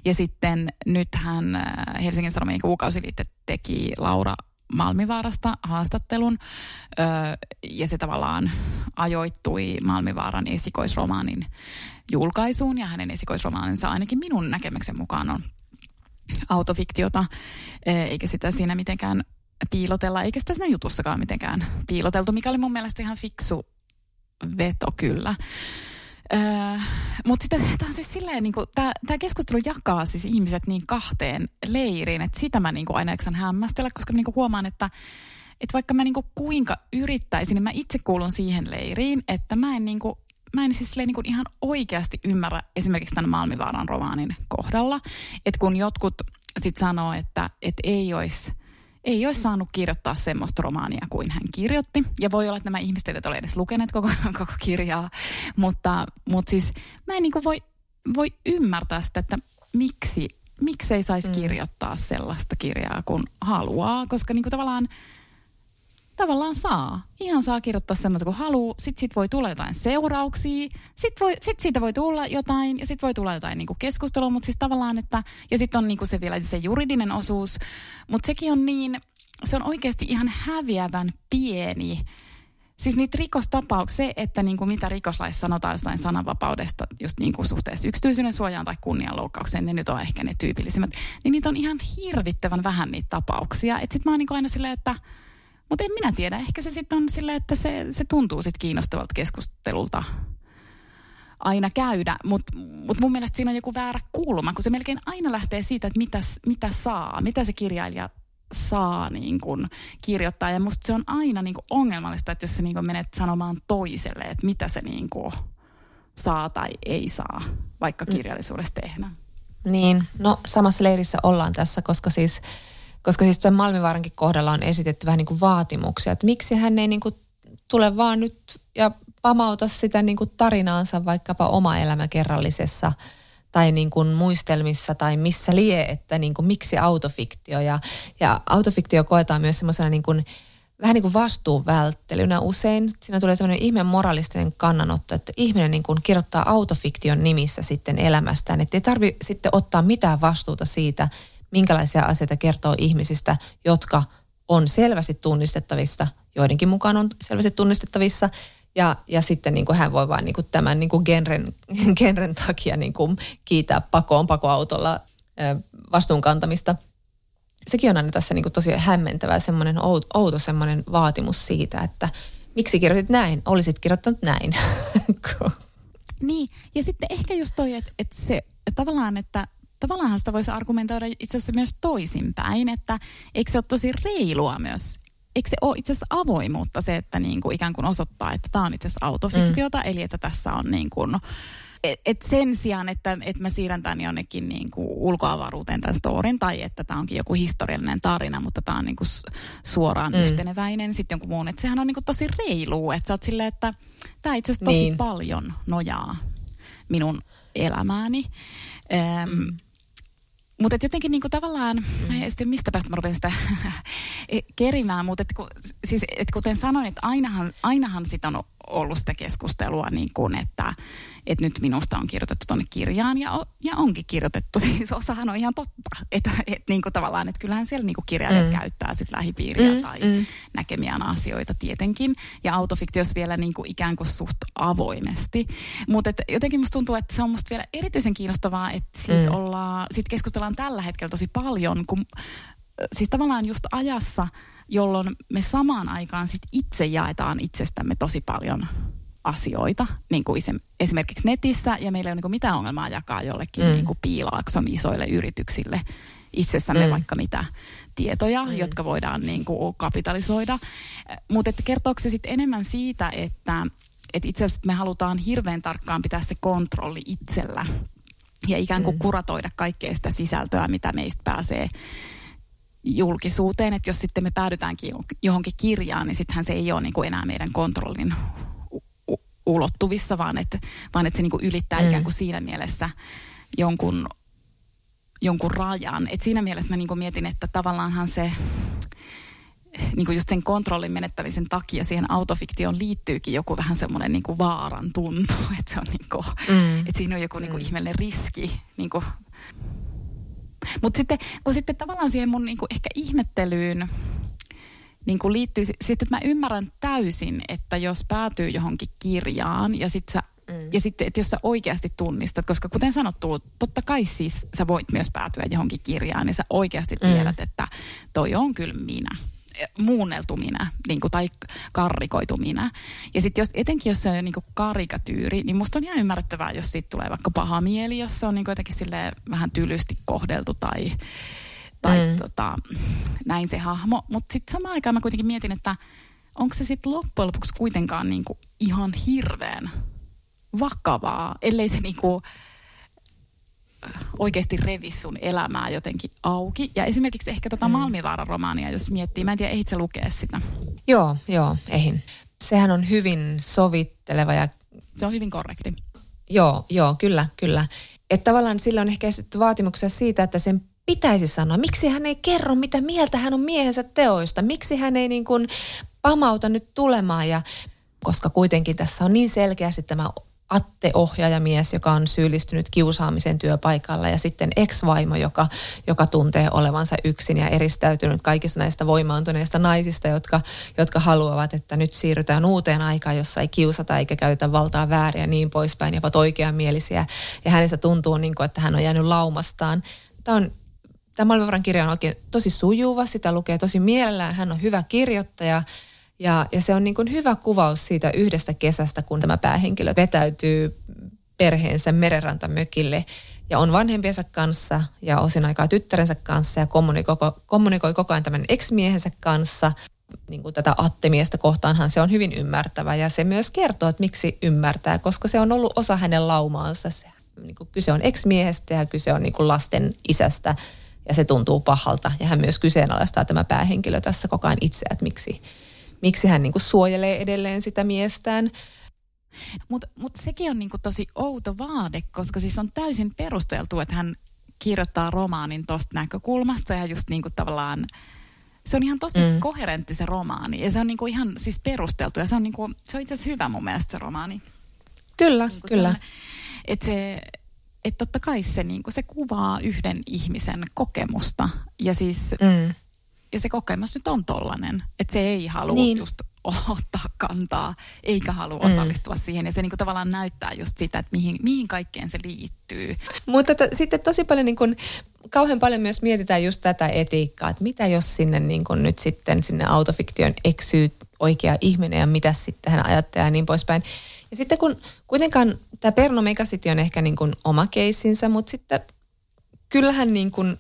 Ja sitten nythän äh, Helsingin Sanomien kuukausiliitte teki Laura Malmivaarasta haastattelun ö, ja se tavallaan ajoittui Malmivaaran esikoisromaanin julkaisuun ja hänen esikoisromaaninsa ainakin minun näkemyksen mukaan on autofiktiota, eikä sitä siinä mitenkään piilotella, eikä sitä siinä jutussakaan mitenkään piiloteltu, mikä oli mun mielestä ihan fiksu veto kyllä. Öö, Mutta tämä on siis silleen, niin tämä keskustelu jakaa siis ihmiset niin kahteen leiriin, että sitä mä niin kuin aina eksän hämmästellä, koska mä niin kuin huomaan, että, että vaikka mä niin kuin kuinka yrittäisin, niin mä itse kuulun siihen leiriin, että mä en, niin kuin, mä en siis niin kuin ihan oikeasti ymmärrä esimerkiksi tämän Malmivaaran romaanin kohdalla, että kun jotkut sitten sanoo, että, että ei olisi ei olisi saanut kirjoittaa semmoista romaania kuin hän kirjoitti. Ja voi olla, että nämä ihmiset eivät ole edes lukeneet koko, koko kirjaa, mutta, mutta siis mä en niin kuin voi, voi ymmärtää sitä, että miksi, miksi ei saisi mm. kirjoittaa sellaista kirjaa kun haluaa, koska niin kuin tavallaan tavallaan saa. Ihan saa kirjoittaa semmoista kuin haluaa. Sit voi tulla jotain seurauksia. Sitten voi, sit siitä voi tulla jotain ja sitten voi tulla jotain niinku keskustelua. Mutta siis tavallaan, että ja sitten on niinku se vielä se juridinen osuus. Mutta sekin on niin, se on oikeasti ihan häviävän pieni. Siis niitä rikostapauksia, se, että niin mitä rikoslaissa sanotaan jostain sananvapaudesta just niin suhteessa yksityisyyden suojaan tai kunnianloukkaukseen, ne nyt on ehkä ne tyypillisimmät, niin niitä on ihan hirvittävän vähän niitä tapauksia. Että sitten mä oon niin aina silleen, että – mutta en minä tiedä. Ehkä se sitten on silleen, että se, se tuntuu sitten kiinnostavalta keskustelulta aina käydä, mutta mut mun mielestä siinä on joku väärä kulma, kun se melkein aina lähtee siitä, että mitä, mitä saa, mitä se kirjailija saa niin kun kirjoittaa. Ja musta se on aina niin ongelmallista, että jos sä niin menet sanomaan toiselle, että mitä se niin saa tai ei saa, vaikka mm. kirjallisuudessa tehdään. Niin, no samassa leirissä ollaan tässä, koska siis koska siis tämän Malmivaarankin kohdalla on esitetty vähän niin kuin vaatimuksia, että miksi hän ei niin kuin tule vaan nyt ja pamauta sitä niin kuin tarinaansa vaikkapa oma elämä kerrallisessa tai niin kuin muistelmissa tai missä lie, että niin kuin miksi autofiktio. Ja, ja autofiktio koetaan myös semmoisena niin kuin, vähän niin kuin vastuun välttelynä usein. Siinä tulee semmoinen ihmeen moralistinen kannanotto, että ihminen niin kuin kirjoittaa autofiktion nimissä sitten elämästään. Että ei tarvi sitten ottaa mitään vastuuta siitä, minkälaisia asioita kertoo ihmisistä, jotka on selvästi tunnistettavissa, joidenkin mukaan on selvästi tunnistettavissa, ja, ja sitten niin kuin hän voi vain niin kuin tämän niin kuin genren, genren takia niin kuin kiitää pakoon pakoautolla vastuunkantamista. Sekin on aina tässä niin kuin tosi hämmentävä semmoinen outo, semmoinen vaatimus siitä, että miksi kirjoitit näin, olisit kirjoittanut näin. niin, ja sitten ehkä just toi, että, että se että tavallaan, että tavallaan sitä voisi argumentoida itse asiassa myös toisinpäin, että eikö se ole tosi reilua myös eikö se ole itse asiassa avoimuutta se, että niin kuin ikään kuin osoittaa, että tämä on itse asiassa autofiktiota, mm. eli että tässä on niin kuin, et, et sen sijaan, että et mä siirrän tämän jonnekin niin kuin ulkoavaruuteen tämän storin, tai että tämä onkin joku historiallinen tarina, mutta tämä on niin kuin suoraan mm. yhteneväinen sitten jonkun muun. Että sehän on niin kuin tosi reilu, että sä oot silleen, että tämä itse asiassa tosi niin. paljon nojaa minun elämääni. Ähm, mm. Mutta jotenkin niinku tavallaan, mm. sitten mistä päästä mä rupesin sitä kerimään, mutta et, ku, siis, et kuten sanoin, että ainahan, ainahan sit on ollut sitä keskustelua, niin kuin, että, että nyt minusta on kirjoitettu tuonne kirjaan ja, ja onkin kirjoitettu. Siis osahan on ihan totta. Että et, niin kuin tavallaan, että kyllähän siellä niin kuin kirjailijat mm. käyttää sit lähipiiriä mm, tai mm. näkemiään asioita tietenkin. Ja autofiktios vielä niin kuin ikään kuin suht avoimesti. Mutta jotenkin musta tuntuu, että se on musta vielä erityisen kiinnostavaa, että siitä, mm. ollaan, siitä keskustellaan tällä hetkellä tosi paljon, kun siis tavallaan just ajassa, jolloin me samaan aikaan sit itse jaetaan itsestämme tosi paljon asioita, niin kuin esimerkiksi netissä, ja meillä ei ole niin kuin mitään ongelmaa jakaa jollekin mm. niin kuin piilaakson isoille yrityksille itsessämme mm. vaikka mitä tietoja, mm. jotka voidaan niin kuin kapitalisoida. Mutta kertooko se sitten enemmän siitä, että, että itse asiassa me halutaan hirveän tarkkaan pitää se kontrolli itsellä ja ikään kuin mm. kuratoida kaikkea sitä sisältöä, mitä meistä pääsee julkisuuteen, että jos sitten me päädytäänkin johonkin kirjaan, niin sittenhän se ei ole niin kuin enää meidän kontrollin ulottuvissa, vaan että, vaan että se niin kuin ylittää mm. ikään kuin siinä mielessä jonkun, jonkun rajan. Et siinä mielessä mä niin kuin mietin, että tavallaanhan se niin kuin just sen kontrollin menettämisen takia siihen autofiktioon liittyykin joku vähän semmoinen niin vaaran tuntu, että se on niin kuin, mm. että siinä on joku niin kuin mm. ihmeellinen riski. Niin kuin. Mutta sitten, kun sitten tavallaan siihen mun niin kuin ehkä ihmettelyyn niin kuin liittyy sitten, että mä ymmärrän täysin, että jos päätyy johonkin kirjaan ja sitten sä Mm. Ja sitten, että jos sä oikeasti tunnistat, koska kuten sanottu, totta kai siis sä voit myös päätyä johonkin kirjaan, niin sä oikeasti mm. tiedät, mm. että toi on kyllä minä muunneltu minä niin kuin, tai karrikoitu minä. Ja sitten jos, etenkin jos se on niin kuin karikatyyri, niin musta on ihan ymmärrettävää, jos siitä tulee vaikka paha mieli, jos se on niin kuin jotenkin vähän tylysti kohdeltu tai, tai mm. tota, näin se hahmo. Mutta sitten samaan aikaan mä kuitenkin mietin, että onko se sitten loppujen lopuksi kuitenkaan niinku ihan hirveän vakavaa, ellei se niinku oikeasti revi sun elämää jotenkin auki. Ja esimerkiksi ehkä tota mm. Malmivaaran romaania, jos miettii, mä en tiedä, ehdit sä lukea sitä? Joo, joo, ehin. Sehän on hyvin sovitteleva ja... Se on hyvin korrekti. Joo, joo, kyllä, kyllä. Että tavallaan sillä on ehkä vaatimuksia siitä, että sen pitäisi sanoa? Miksi hän ei kerro, mitä mieltä hän on miehensä teoista? Miksi hän ei niin kuin pamauta nyt tulemaan? Ja, koska kuitenkin tässä on niin selkeästi tämä Atte-ohjaajamies, joka on syyllistynyt kiusaamisen työpaikalla ja sitten ex-vaimo, joka, joka tuntee olevansa yksin ja eristäytynyt kaikista näistä voimaantuneista naisista, jotka, jotka haluavat, että nyt siirrytään uuteen aikaan, jossa ei kiusata eikä käytä valtaa vääriä niin poispäin ja ovat oikeamielisiä. Ja hänestä tuntuu, niin kuin, että hän on jäänyt laumastaan. Tämä on Tämä Malmivaaran kirja on oikein tosi sujuva, sitä lukee tosi mielellään, hän on hyvä kirjoittaja ja, ja se on niin kuin hyvä kuvaus siitä yhdestä kesästä, kun tämä päähenkilö vetäytyy perheensä merenrantamökille ja on vanhempiensa kanssa ja osin aikaa tyttärensä kanssa ja kommunikoi, kommunikoi koko ajan tämän ex-miehensä kanssa. Niin kuin tätä attemiestä kohtaanhan se on hyvin ymmärtävä ja se myös kertoo, että miksi ymmärtää, koska se on ollut osa hänen laumaansa. Se, niin kuin kyse on ex-miehestä ja kyse on niin kuin lasten isästä – ja se tuntuu pahalta. Ja hän myös kyseenalaistaa tämä päähenkilö tässä koko ajan itse, että miksi, miksi hän niin kuin suojelee edelleen sitä miestään. Mutta mut sekin on niinku tosi outo vaade, koska siis on täysin perusteltu, että hän kirjoittaa romaanin tuosta näkökulmasta ja just niinku tavallaan se on ihan tosi mm. koherentti se romaani ja se on niinku ihan siis perusteltu ja se on, niinku, se on itse asiassa hyvä mun mielestä se romaani. Kyllä, niinku kyllä. Että se, että totta kai se, niin kuin, se kuvaa yhden ihmisen kokemusta. Ja siis mm. Ja se kokemus nyt on tollainen, että se ei halua niin. just ottaa kantaa, eikä halua mm. osallistua siihen. Ja se niin kuin, tavallaan näyttää just sitä, että mihin, mihin kaikkeen se liittyy. Mutta t- sitten tosi paljon, niin kuin, kauhean paljon myös mietitään just tätä etiikkaa, että mitä jos sinne niin kuin, nyt sitten sinne autofiktion eksyy oikea ihminen ja mitä sitten hän ajattelee ja niin poispäin. Ja sitten kun kuitenkaan tämä Perno Megacity on ehkä niin kuin oma keissinsä, mutta sitten kyllähän niin kuin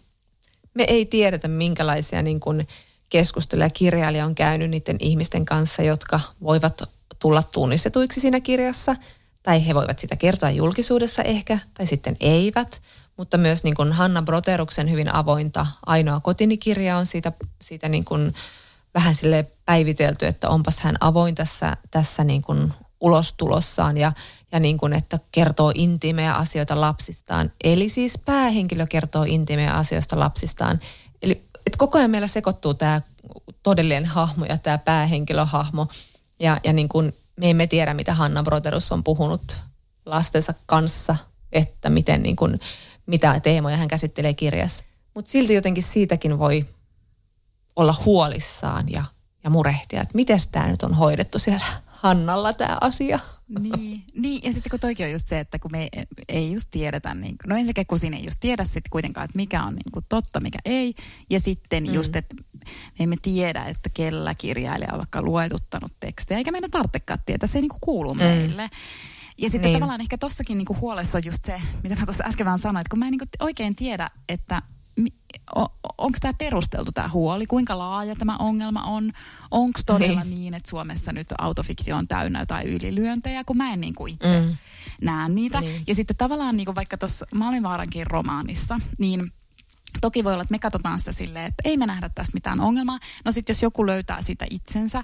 me ei tiedetä minkälaisia niin kuin keskusteluja kirjailija on käynyt niiden ihmisten kanssa, jotka voivat tulla tunnistetuiksi siinä kirjassa. Tai he voivat sitä kertoa julkisuudessa ehkä, tai sitten eivät. Mutta myös niin kuin Hanna Broteruksen hyvin avointa Ainoa kotinikirja on siitä, siitä niin kuin vähän sille päivitelty, että onpas hän avoin tässä, tässä niin kuin ulostulossaan ja, ja niin kuin, että kertoo intiimejä asioita lapsistaan. Eli siis päähenkilö kertoo intiimejä asioista lapsistaan. Eli että koko ajan meillä sekoittuu tämä todellinen hahmo ja tämä päähenkilöhahmo. Ja, ja niin kuin me emme tiedä, mitä Hanna Broderus on puhunut lastensa kanssa, että miten niin kuin, mitä teemoja hän käsittelee kirjassa. Mutta silti jotenkin siitäkin voi olla huolissaan ja, ja murehtia, että miten tämä nyt on hoidettu siellä Hannalla tämä asia. Niin, niin, ja sitten kun toikin on just se, että kun me ei, ei just tiedetä, niin, no ensinnäkin kun siinä ei just tiedä sitten kuitenkaan, että mikä on niin kuin totta, mikä ei. Ja sitten mm. just, että me emme tiedä, että kellä kirjailija on vaikka luetuttanut tekstejä, eikä meidän tarvitsekaan tietää, se ei niin kuin kuulu mm. meille. Ja sitten niin. tavallaan ehkä tossakin niinku huolessa on just se, mitä mä tuossa äsken vaan sanoin, että kun mä en niinku oikein tiedä, että onko tämä perusteltu tämä huoli, kuinka laaja tämä ongelma on, onko todella niin. niin, että Suomessa nyt autofiktio on täynnä jotain ylilyöntejä, kun mä en niinku itse mm. näe niitä. Niin. Ja sitten tavallaan niinku vaikka tuossa Malmivaarankin romaanissa, niin toki voi olla, että me katsotaan sitä silleen, että ei me nähdä tästä mitään ongelmaa. No sitten jos joku löytää sitä itsensä,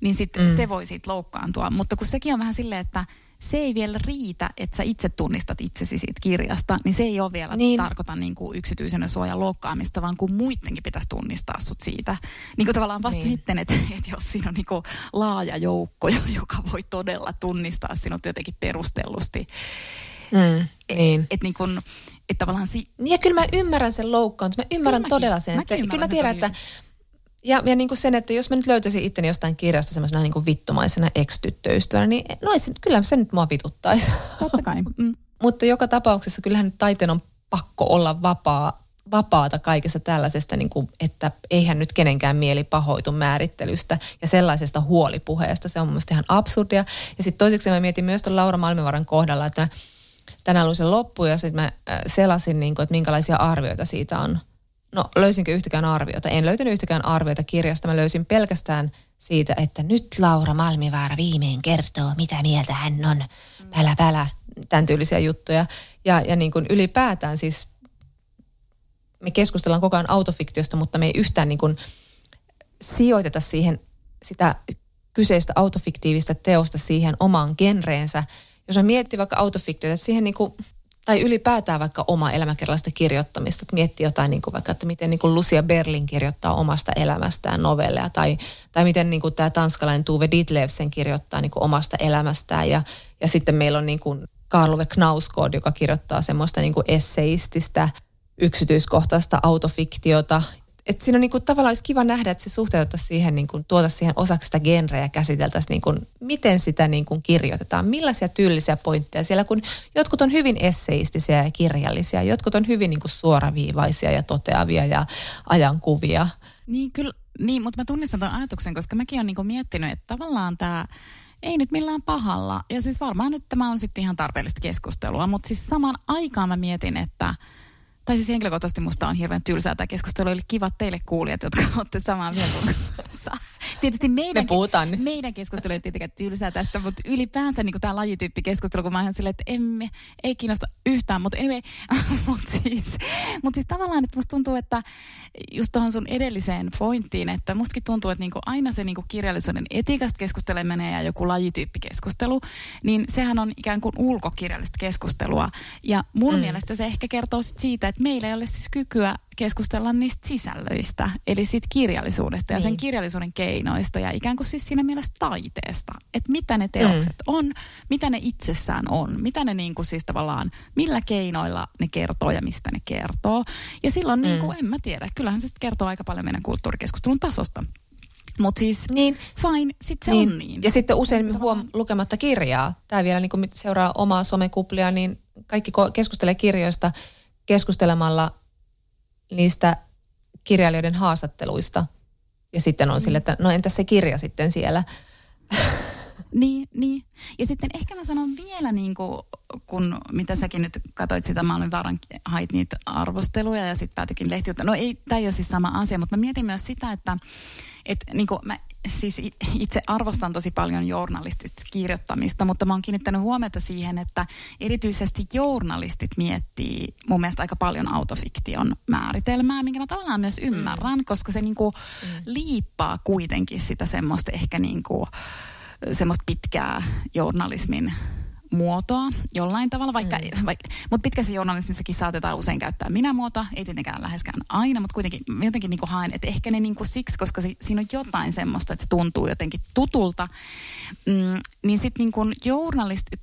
niin sitten mm. se voi siitä loukkaantua. Mutta kun sekin on vähän silleen, että se ei vielä riitä, että sä itse tunnistat itsesi siitä kirjasta, niin se ei ole vielä niin. tarkoita niin kuin yksityisen suojan loukkaamista, vaan kun muidenkin pitäisi tunnistaa sut siitä. Niin kuin tavallaan vasta niin. sitten, että, että jos siinä on niin kuin laaja joukko, joka voi todella tunnistaa sinut jotenkin perustellusti. Mm, niin. Että niin kuin, että tavallaan si- niin ja kyllä mä ymmärrän sen loukkaantumisen. Mä ymmärrän kyllä todella sen. Että, kyllä mä tiedän, että ja, ja niin kuin sen, että jos mä nyt löytäisin itteni jostain kirjasta semmoisena niin kuin vittumaisena ex-tyttöystävänä, niin no ei, kyllä se nyt mua vituttaisi. Totta kai. Mm. Mutta joka tapauksessa kyllähän nyt taiteen on pakko olla vapaa, vapaata kaikesta tällaisesta, niin kuin, että eihän nyt kenenkään mieli pahoitu määrittelystä ja sellaisesta huolipuheesta. Se on mun ihan absurdia. Ja sitten toiseksi mä mietin myös tuon Laura Malmivaran kohdalla, että tänään luin sen loppu ja sitten mä äh, selasin, niin kuin, että minkälaisia arvioita siitä on No löysinkö yhtäkään arviota? En löytänyt yhtäkään arviota kirjasta. Mä löysin pelkästään siitä, että nyt Laura Malmivaara viimein kertoo, mitä mieltä hän on. Pälä, pälä, tämän tyylisiä juttuja. Ja, ja niin kuin ylipäätään siis me keskustellaan koko ajan autofiktiosta, mutta me ei yhtään niin kuin sijoiteta siihen sitä kyseistä autofiktiivistä teosta siihen omaan genreensä. Jos mä miettii vaikka autofiktiota, että siihen niin kuin tai ylipäätään vaikka oma elämäkerrallista kirjoittamista, että miettii jotain niin kuin vaikka, että miten niin kuin Lucia Berlin kirjoittaa omasta elämästään novelleja, tai, tai miten niin kuin tämä tanskalainen Tuve Ditlevsen kirjoittaa niin kuin omasta elämästään, ja, ja sitten meillä on niin kuin Karlove Knausgård, joka kirjoittaa semmoista niin kuin esseististä, yksityiskohtaista autofiktiota, että siinä on niinku tavallaan olisi kiva nähdä, että se suhteutettaisiin siihen, niinku, tuota siihen osaksi sitä genreä ja käsiteltäisiin, niinku, miten sitä niinku, kirjoitetaan, millaisia tyylisiä pointteja siellä, kun jotkut on hyvin esseistisiä ja kirjallisia, jotkut on hyvin niinku, suoraviivaisia ja toteavia ja ajankuvia. Niin, kyllä, niin, mutta mä tunnistan tuon ajatuksen, koska mäkin olen niinku miettinyt, että tavallaan tämä ei nyt millään pahalla. Ja siis varmaan nyt tämä on sitten ihan tarpeellista keskustelua, mutta siis samaan aikaan mä mietin, että – tai siis henkilökohtaisesti musta on hirveän tylsää tämä keskustelu. Eli kiva teille kuulijat, jotka olette samaa mieltä Tietysti meidän, Me puhutaan. meidän keskustelu ei tietenkään tylsää tästä, mutta ylipäänsä niin tämä lajityyppikeskustelu, kun mä oon silleen, että emme, ei kiinnosta yhtään, mutta anyway, mutta siis, mut siis tavallaan, että musta tuntuu, että just tuohon sun edelliseen pointtiin, että mustakin tuntuu, että niinku aina se niinku kirjallisuuden etiikasta keskusteleminen ja joku lajityyppikeskustelu, niin sehän on ikään kuin ulkokirjallista keskustelua. Ja mun mm. mielestä se ehkä kertoo sit siitä, että meillä ei ole siis kykyä keskustella niistä sisällöistä, eli siitä kirjallisuudesta ja niin. sen kirjallisuuden keinoista ja ikään kuin siis siinä mielessä taiteesta. Että mitä ne teokset mm. on, mitä ne itsessään on, mitä ne niin kuin siis tavallaan, millä keinoilla ne kertoo ja mistä ne kertoo. Ja silloin niin mm. niin kuin, en mä tiedä, kyllähän se kertoo aika paljon meidän kulttuurikeskustelun tasosta. Mutta siis niin. fine, sitten se niin. on niin. Ja sitten usein huom lukematta kirjaa. Tämä vielä niin kuin seuraa omaa somekuplia, niin kaikki keskustelee kirjoista keskustelemalla niistä kirjailijoiden haastatteluista. Ja sitten on mm. sille, että no entäs se kirja sitten siellä? Niin, niin. Ja sitten ehkä mä sanon vielä, niin kuin, kun mitä säkin nyt katsoit sitä, mä olin varan hait niitä arvosteluja ja sitten päätyikin lehtiötä. No ei, tämä ei ole siis sama asia, mutta mä mietin myös sitä, että et, niin kuin mä siis itse arvostan tosi paljon journalistista kirjoittamista, mutta mä oon kiinnittänyt huomiota siihen, että erityisesti journalistit miettii mun mielestä aika paljon autofiktion määritelmää, minkä mä tavallaan myös ymmärrän, mm. koska se niinku mm. liippaa kuitenkin sitä semmoista ehkä niinku, semmoista pitkää journalismin muotoa jollain tavalla, vaikka, mm. vaikka mutta pitkässä journalismissakin saatetaan usein käyttää minä-muotoa, ei tietenkään läheskään aina, mutta kuitenkin jotenkin niin kuin haen, että ehkä ne niin kuin siksi, koska si, siinä on jotain semmoista, että se tuntuu jotenkin tutulta, mm, niin sitten niin kuin journalistit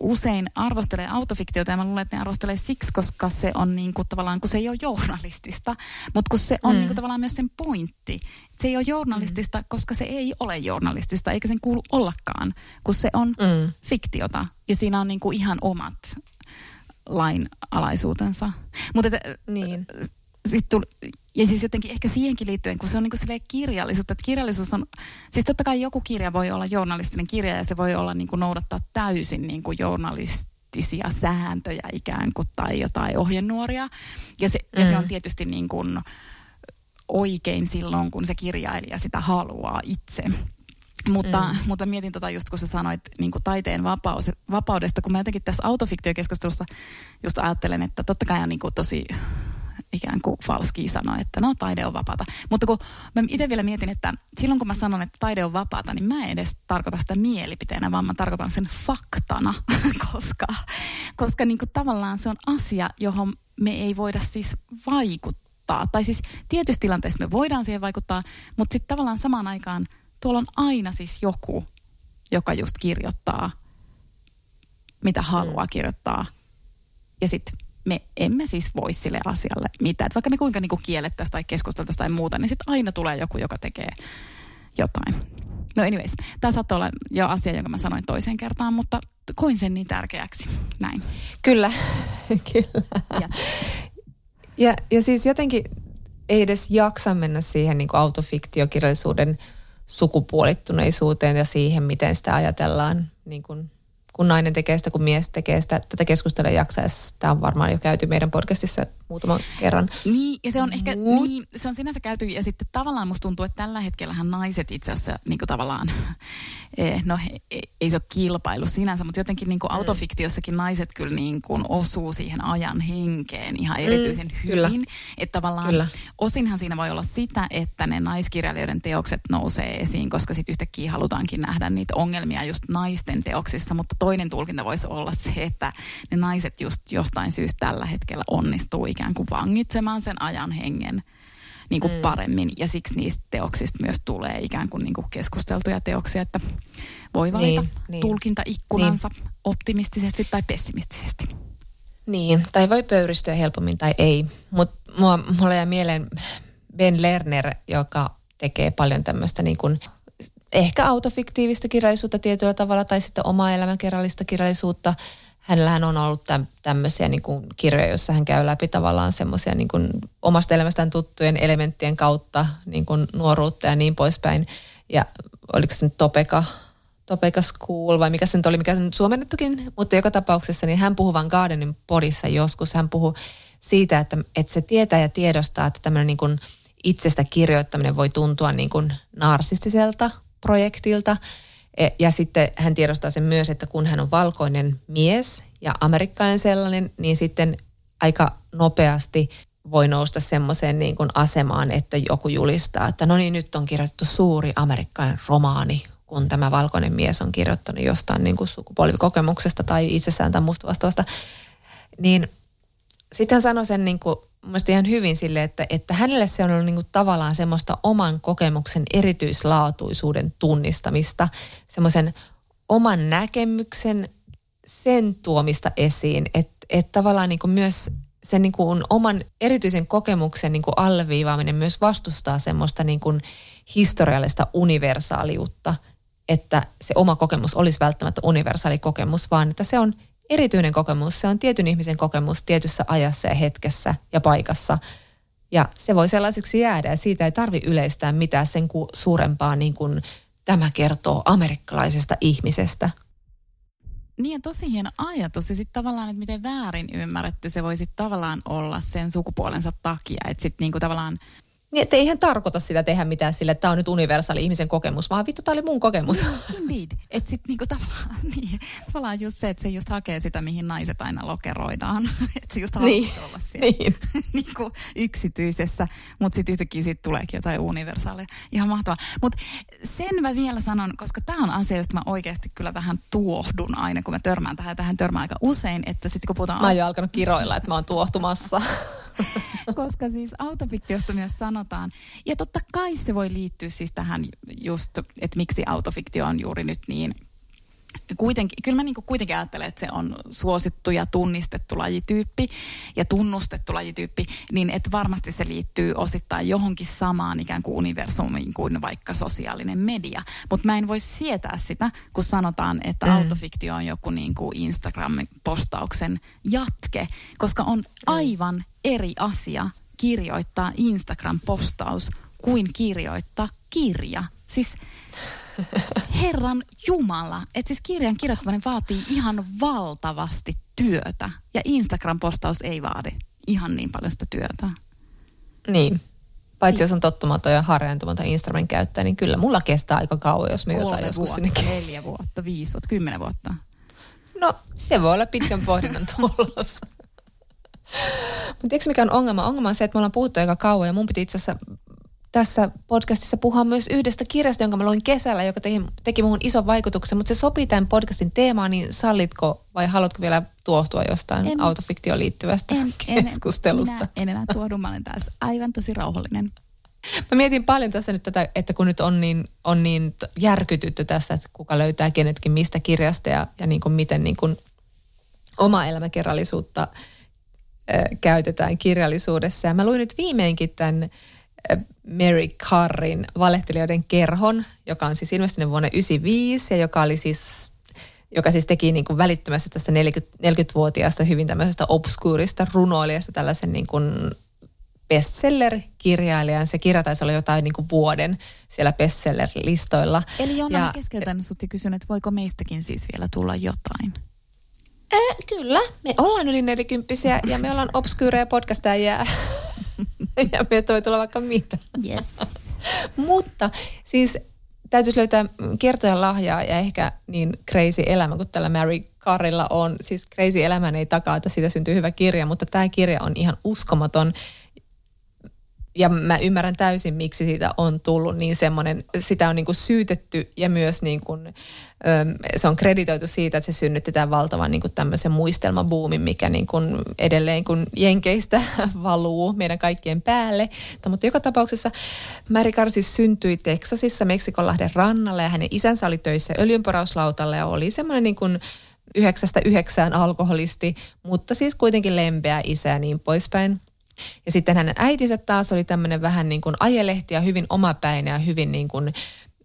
usein arvostelee autofiktiota ja mä luulen, että ne arvostelee siksi, koska se on niin kuin tavallaan, kun se ei ole journalistista, mutta kun se on mm. niin kuin tavallaan myös sen pointti. Se ei ole journalistista, mm. koska se ei ole journalistista, eikä sen kuulu ollakaan, kun se on mm. fiktiota ja siinä on niin kuin ihan omat lainalaisuutensa. Mutta niin. Sit tuli, ja siis jotenkin ehkä siihenkin liittyen, kun se on niin kuin kirjallisuutta, että kirjallisuus on, siis totta kai joku kirja voi olla journalistinen kirja ja se voi olla niin kuin noudattaa täysin niin kuin journalistisia sääntöjä ikään kuin tai jotain ohjenuoria. Ja se, mm. ja se on mm. tietysti niin kuin oikein silloin, kun se kirjailija sitä haluaa itse. Mutta, mm. mutta mietin tota just, kun sä sanoit niin kuin taiteen vapaus, vapaudesta, kun mä jotenkin tässä autofiktiokeskustelussa just ajattelen, että totta kai on niin kuin tosi ikään kuin falski sanoa, että no taide on vapaata. Mutta kun mä itse vielä mietin, että silloin kun mä sanon, että taide on vapaata, niin mä en edes tarkoita sitä mielipiteenä, vaan mä tarkoitan sen faktana, koska, koska niin kuin tavallaan se on asia, johon me ei voida siis vaikuttaa. Tai siis tietyissä tilanteissa me voidaan siihen vaikuttaa, mutta sitten tavallaan samaan aikaan tuolla on aina siis joku, joka just kirjoittaa, mitä haluaa mm. kirjoittaa. Ja sitten me emme siis voi sille asialle mitään. Et vaikka me kuinka niinku kiellettäisiin tai keskusteltaisiin tai muuta, niin sitten aina tulee joku, joka tekee jotain. No anyways, tämä saattoi olla jo asia, jonka mä sanoin toiseen kertaan, mutta koin sen niin tärkeäksi. Näin. Kyllä, kyllä. Ja. ja, ja siis jotenkin ei edes jaksa mennä siihen niin kuin autofiktiokirjallisuuden sukupuolittuneisuuteen ja siihen, miten sitä ajatellaan niin kuin kun nainen tekee sitä, kun mies tekee sitä. Tätä keskustelua jaksaessa. Tämä on varmaan jo käyty meidän podcastissa muutaman kerran. Niin, ja se on ehkä, Mut... niin, se on sinänsä käyty, ja sitten tavallaan musta tuntuu, että tällä hetkellähän naiset itse asiassa niin kuin tavallaan, eh, no ei se ole kilpailu sinänsä, mutta jotenkin niin kuin mm. autofiktiossakin naiset kyllä niin kuin osuu siihen ajan henkeen ihan mm, erityisen mm, hyvin. Kyllä. Että tavallaan kyllä. osinhan siinä voi olla sitä, että ne naiskirjailijoiden teokset nousee esiin, koska sitten yhtäkkiä halutaankin nähdä niitä ongelmia just naisten teoksissa, mutta toinen tulkinta voisi olla se, että ne naiset just jostain syystä tällä hetkellä onnistuu ikään kuin vangitsemaan sen ajan hengen niin kuin mm. paremmin. Ja siksi niistä teoksista myös tulee ikään kuin, niin kuin keskusteltuja teoksia, että voi valita niin, niin. tulkintaikkunansa niin. optimistisesti tai pessimistisesti. Niin, tai voi pöyristyä helpommin tai ei. Mutta mulla jää mieleen Ben Lerner, joka tekee paljon tämmöistä niin kuin ehkä autofiktiivistä kirjallisuutta tietyllä tavalla tai sitten oma elämäkerrallista kirjallisuutta. Hänellähän on ollut täm, tämmöisiä niin kuin kirjoja, joissa hän käy läpi tavallaan semmoisia niin kuin omasta elämästään tuttujen elementtien kautta niin kuin nuoruutta ja niin poispäin. Ja oliko se nyt Topeka, Topeka School vai mikä se nyt oli, mikä se nyt suomennettukin, mutta joka tapauksessa niin hän puhuu Van Gardenin podissa joskus. Hän puhuu siitä, että, että se tietää ja tiedostaa, että tämmöinen niin kuin itsestä kirjoittaminen voi tuntua niin kuin narsistiselta projektilta. E, ja sitten hän tiedostaa sen myös, että kun hän on valkoinen mies ja amerikkalainen sellainen, niin sitten aika nopeasti voi nousta semmoiseen niin kuin asemaan, että joku julistaa, että no niin, nyt on kirjoitettu suuri amerikkalainen romaani, kun tämä valkoinen mies on kirjoittanut jostain niin kuin sukupolvikokemuksesta tai itsessään tai musta vastaavasta. Niin sitten hän sanoi sen niin kuin mielestäni ihan hyvin sille, että, että hänelle se on ollut niin kuin tavallaan semmoista oman kokemuksen erityislaatuisuuden tunnistamista, semmoisen oman näkemyksen sen tuomista esiin, että, että tavallaan niin kuin myös sen niin kuin oman erityisen kokemuksen niin kuin alleviivaaminen myös vastustaa semmoista niin kuin historiallista universaaliutta, että se oma kokemus olisi välttämättä universaali kokemus, vaan että se on – erityinen kokemus. Se on tietyn ihmisen kokemus tietyssä ajassa ja hetkessä ja paikassa. Ja se voi sellaiseksi jäädä ja siitä ei tarvi yleistää mitään sen suurempaa niin kuin tämä kertoo amerikkalaisesta ihmisestä. Niin ja tosi hieno ajatus ja sitten tavallaan, että miten väärin ymmärretty se voisi tavallaan olla sen sukupuolensa takia. Että sitten niinku tavallaan Niin, että ei ihan tarkoita sitä tehdä mitään sille, että tämä on nyt universaali ihmisen kokemus, vaan vittu, tämä oli mun kokemus. Indeed. Että sitten niinku tavallaan, niin, tavallaan just se, että se just hakee sitä, mihin naiset aina lokeroidaan. että se just haluaa Niin. olla siellä Niin. niinku yksityisessä, mutta sitten yhtäkkiä siitä tuleekin jotain universaalia. Ihan mahtavaa. Mutta sen mä vielä sanon, koska tämä on asia, josta mä oikeasti kyllä vähän tuohdun aina, kun mä törmään tähän. Tähän törmään aika usein, että sitten kun puhutaan Mä oon jo alkanut kiroilla, että mä oon tuohtumassa. koska siis autofiktiosta myös sanotaan, ja totta kai se voi liittyä siis tähän just, että miksi autofiktio on juuri nyt niin kuitenkin, kyllä mä niinku kuitenkin ajattelen, että se on suosittu ja tunnistettu lajityyppi ja tunnustettu lajityyppi, niin että varmasti se liittyy osittain johonkin samaan ikään kuin universumiin kuin vaikka sosiaalinen media. Mutta mä en voi sietää sitä, kun sanotaan, että mm. autofiktio on joku niinku Instagram-postauksen jatke, koska on aivan eri asia kirjoittaa Instagram-postaus kuin kirjoittaa kirja. Siis Herran Jumala, että siis kirjan kirjoittaminen vaatii ihan valtavasti työtä ja Instagram-postaus ei vaadi ihan niin paljon sitä työtä. niin. Paitsi jos on tottumaton ja harjaantumaton Instagramin käyttäjä, niin kyllä mulla kestää aika kauan, jos me jotain Kolme joskus vuotta, sinne neljä vuotta, viisi vuotta, kymmenen vuotta. No, se voi olla pitkän pohdinnan tulos. Mutta tiedätkö mikä on ongelma? Ongelma on se, että me ollaan puhuttu aika kauan ja mun piti itse asiassa tässä podcastissa puhua myös yhdestä kirjasta, jonka mä luin kesällä, joka teki, teki muun ison vaikutuksen, mutta se sopii tämän podcastin teemaan, niin sallitko vai haluatko vielä tuohtua jostain En. autofiktioon liittyvästä En, en, keskustelusta? minä en enää tuodu, mä olen taas aivan tosi rauhallinen. Mä mietin paljon tässä nyt tätä, että kun nyt on niin, on niin järkytytty tässä, että kuka löytää kenetkin mistä kirjasta ja, ja niin kuin miten niin kuin oma elämäkerrallisuutta käytetään kirjallisuudessa. Ja mä luin nyt viimeinkin tämän Mary Carrin valehtelijoiden kerhon, joka on siis ilmestynyt vuonna 1995 ja joka oli siis joka siis teki niin kuin välittömästi tästä 40, 40-vuotiaasta hyvin tämmöisestä obskuurista runoilijasta tällaisen niin kuin bestseller-kirjailijan. Se kirja taisi olla jotain niin kuin vuoden siellä bestseller-listoilla. Eli Jonna, Ja- mä keskeytän sut ja kysyn, että voiko meistäkin siis vielä tulla jotain? Äh, kyllä, me ollaan yli nelikymppisiä ja me ollaan obskyyreja podcastajia ja meistä voi tulla vaikka mitä. Yes. Mutta siis täytyisi löytää kertojan lahjaa ja ehkä niin crazy elämä kuin tällä Mary Carrilla on. Siis crazy elämän ei takaa, että siitä syntyy hyvä kirja, mutta tämä kirja on ihan uskomaton. Ja mä ymmärrän täysin, miksi siitä on tullut niin semmoinen, sitä on niin kuin syytetty ja myös niin kuin, se on kreditoitu siitä, että se synnytti tämän valtavan niin kuin tämmöisen muistelmabuumin, mikä niin kuin edelleen kun Jenkeistä valuu meidän kaikkien päälle. Mutta joka tapauksessa Mary Carr siis syntyi Teksasissa Meksikonlahden rannalla ja hänen isänsä oli töissä öljynporauslautalla ja oli semmoinen niin kuin yhdeksästä yhdeksään alkoholisti, mutta siis kuitenkin lempeä isä ja niin poispäin. Ja sitten hänen äitinsä taas oli tämmöinen vähän niin kuin ajelehti ja hyvin omapäinen ja hyvin niin kuin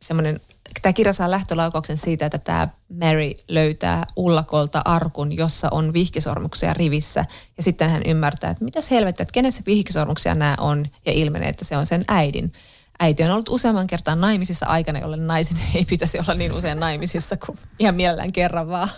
semmoinen, tämä kirja saa lähtölaukauksen siitä, että tämä Mary löytää ullakolta arkun, jossa on vihkisormuksia rivissä. Ja sitten hän ymmärtää, että mitäs helvettä, että kenessä vihkisormuksia nämä on ja ilmenee, että se on sen äidin. Äiti on ollut useamman kertaan naimisissa aikana, jolle naisen ei pitäisi olla niin usein naimisissa kuin ihan mielellään kerran vaan.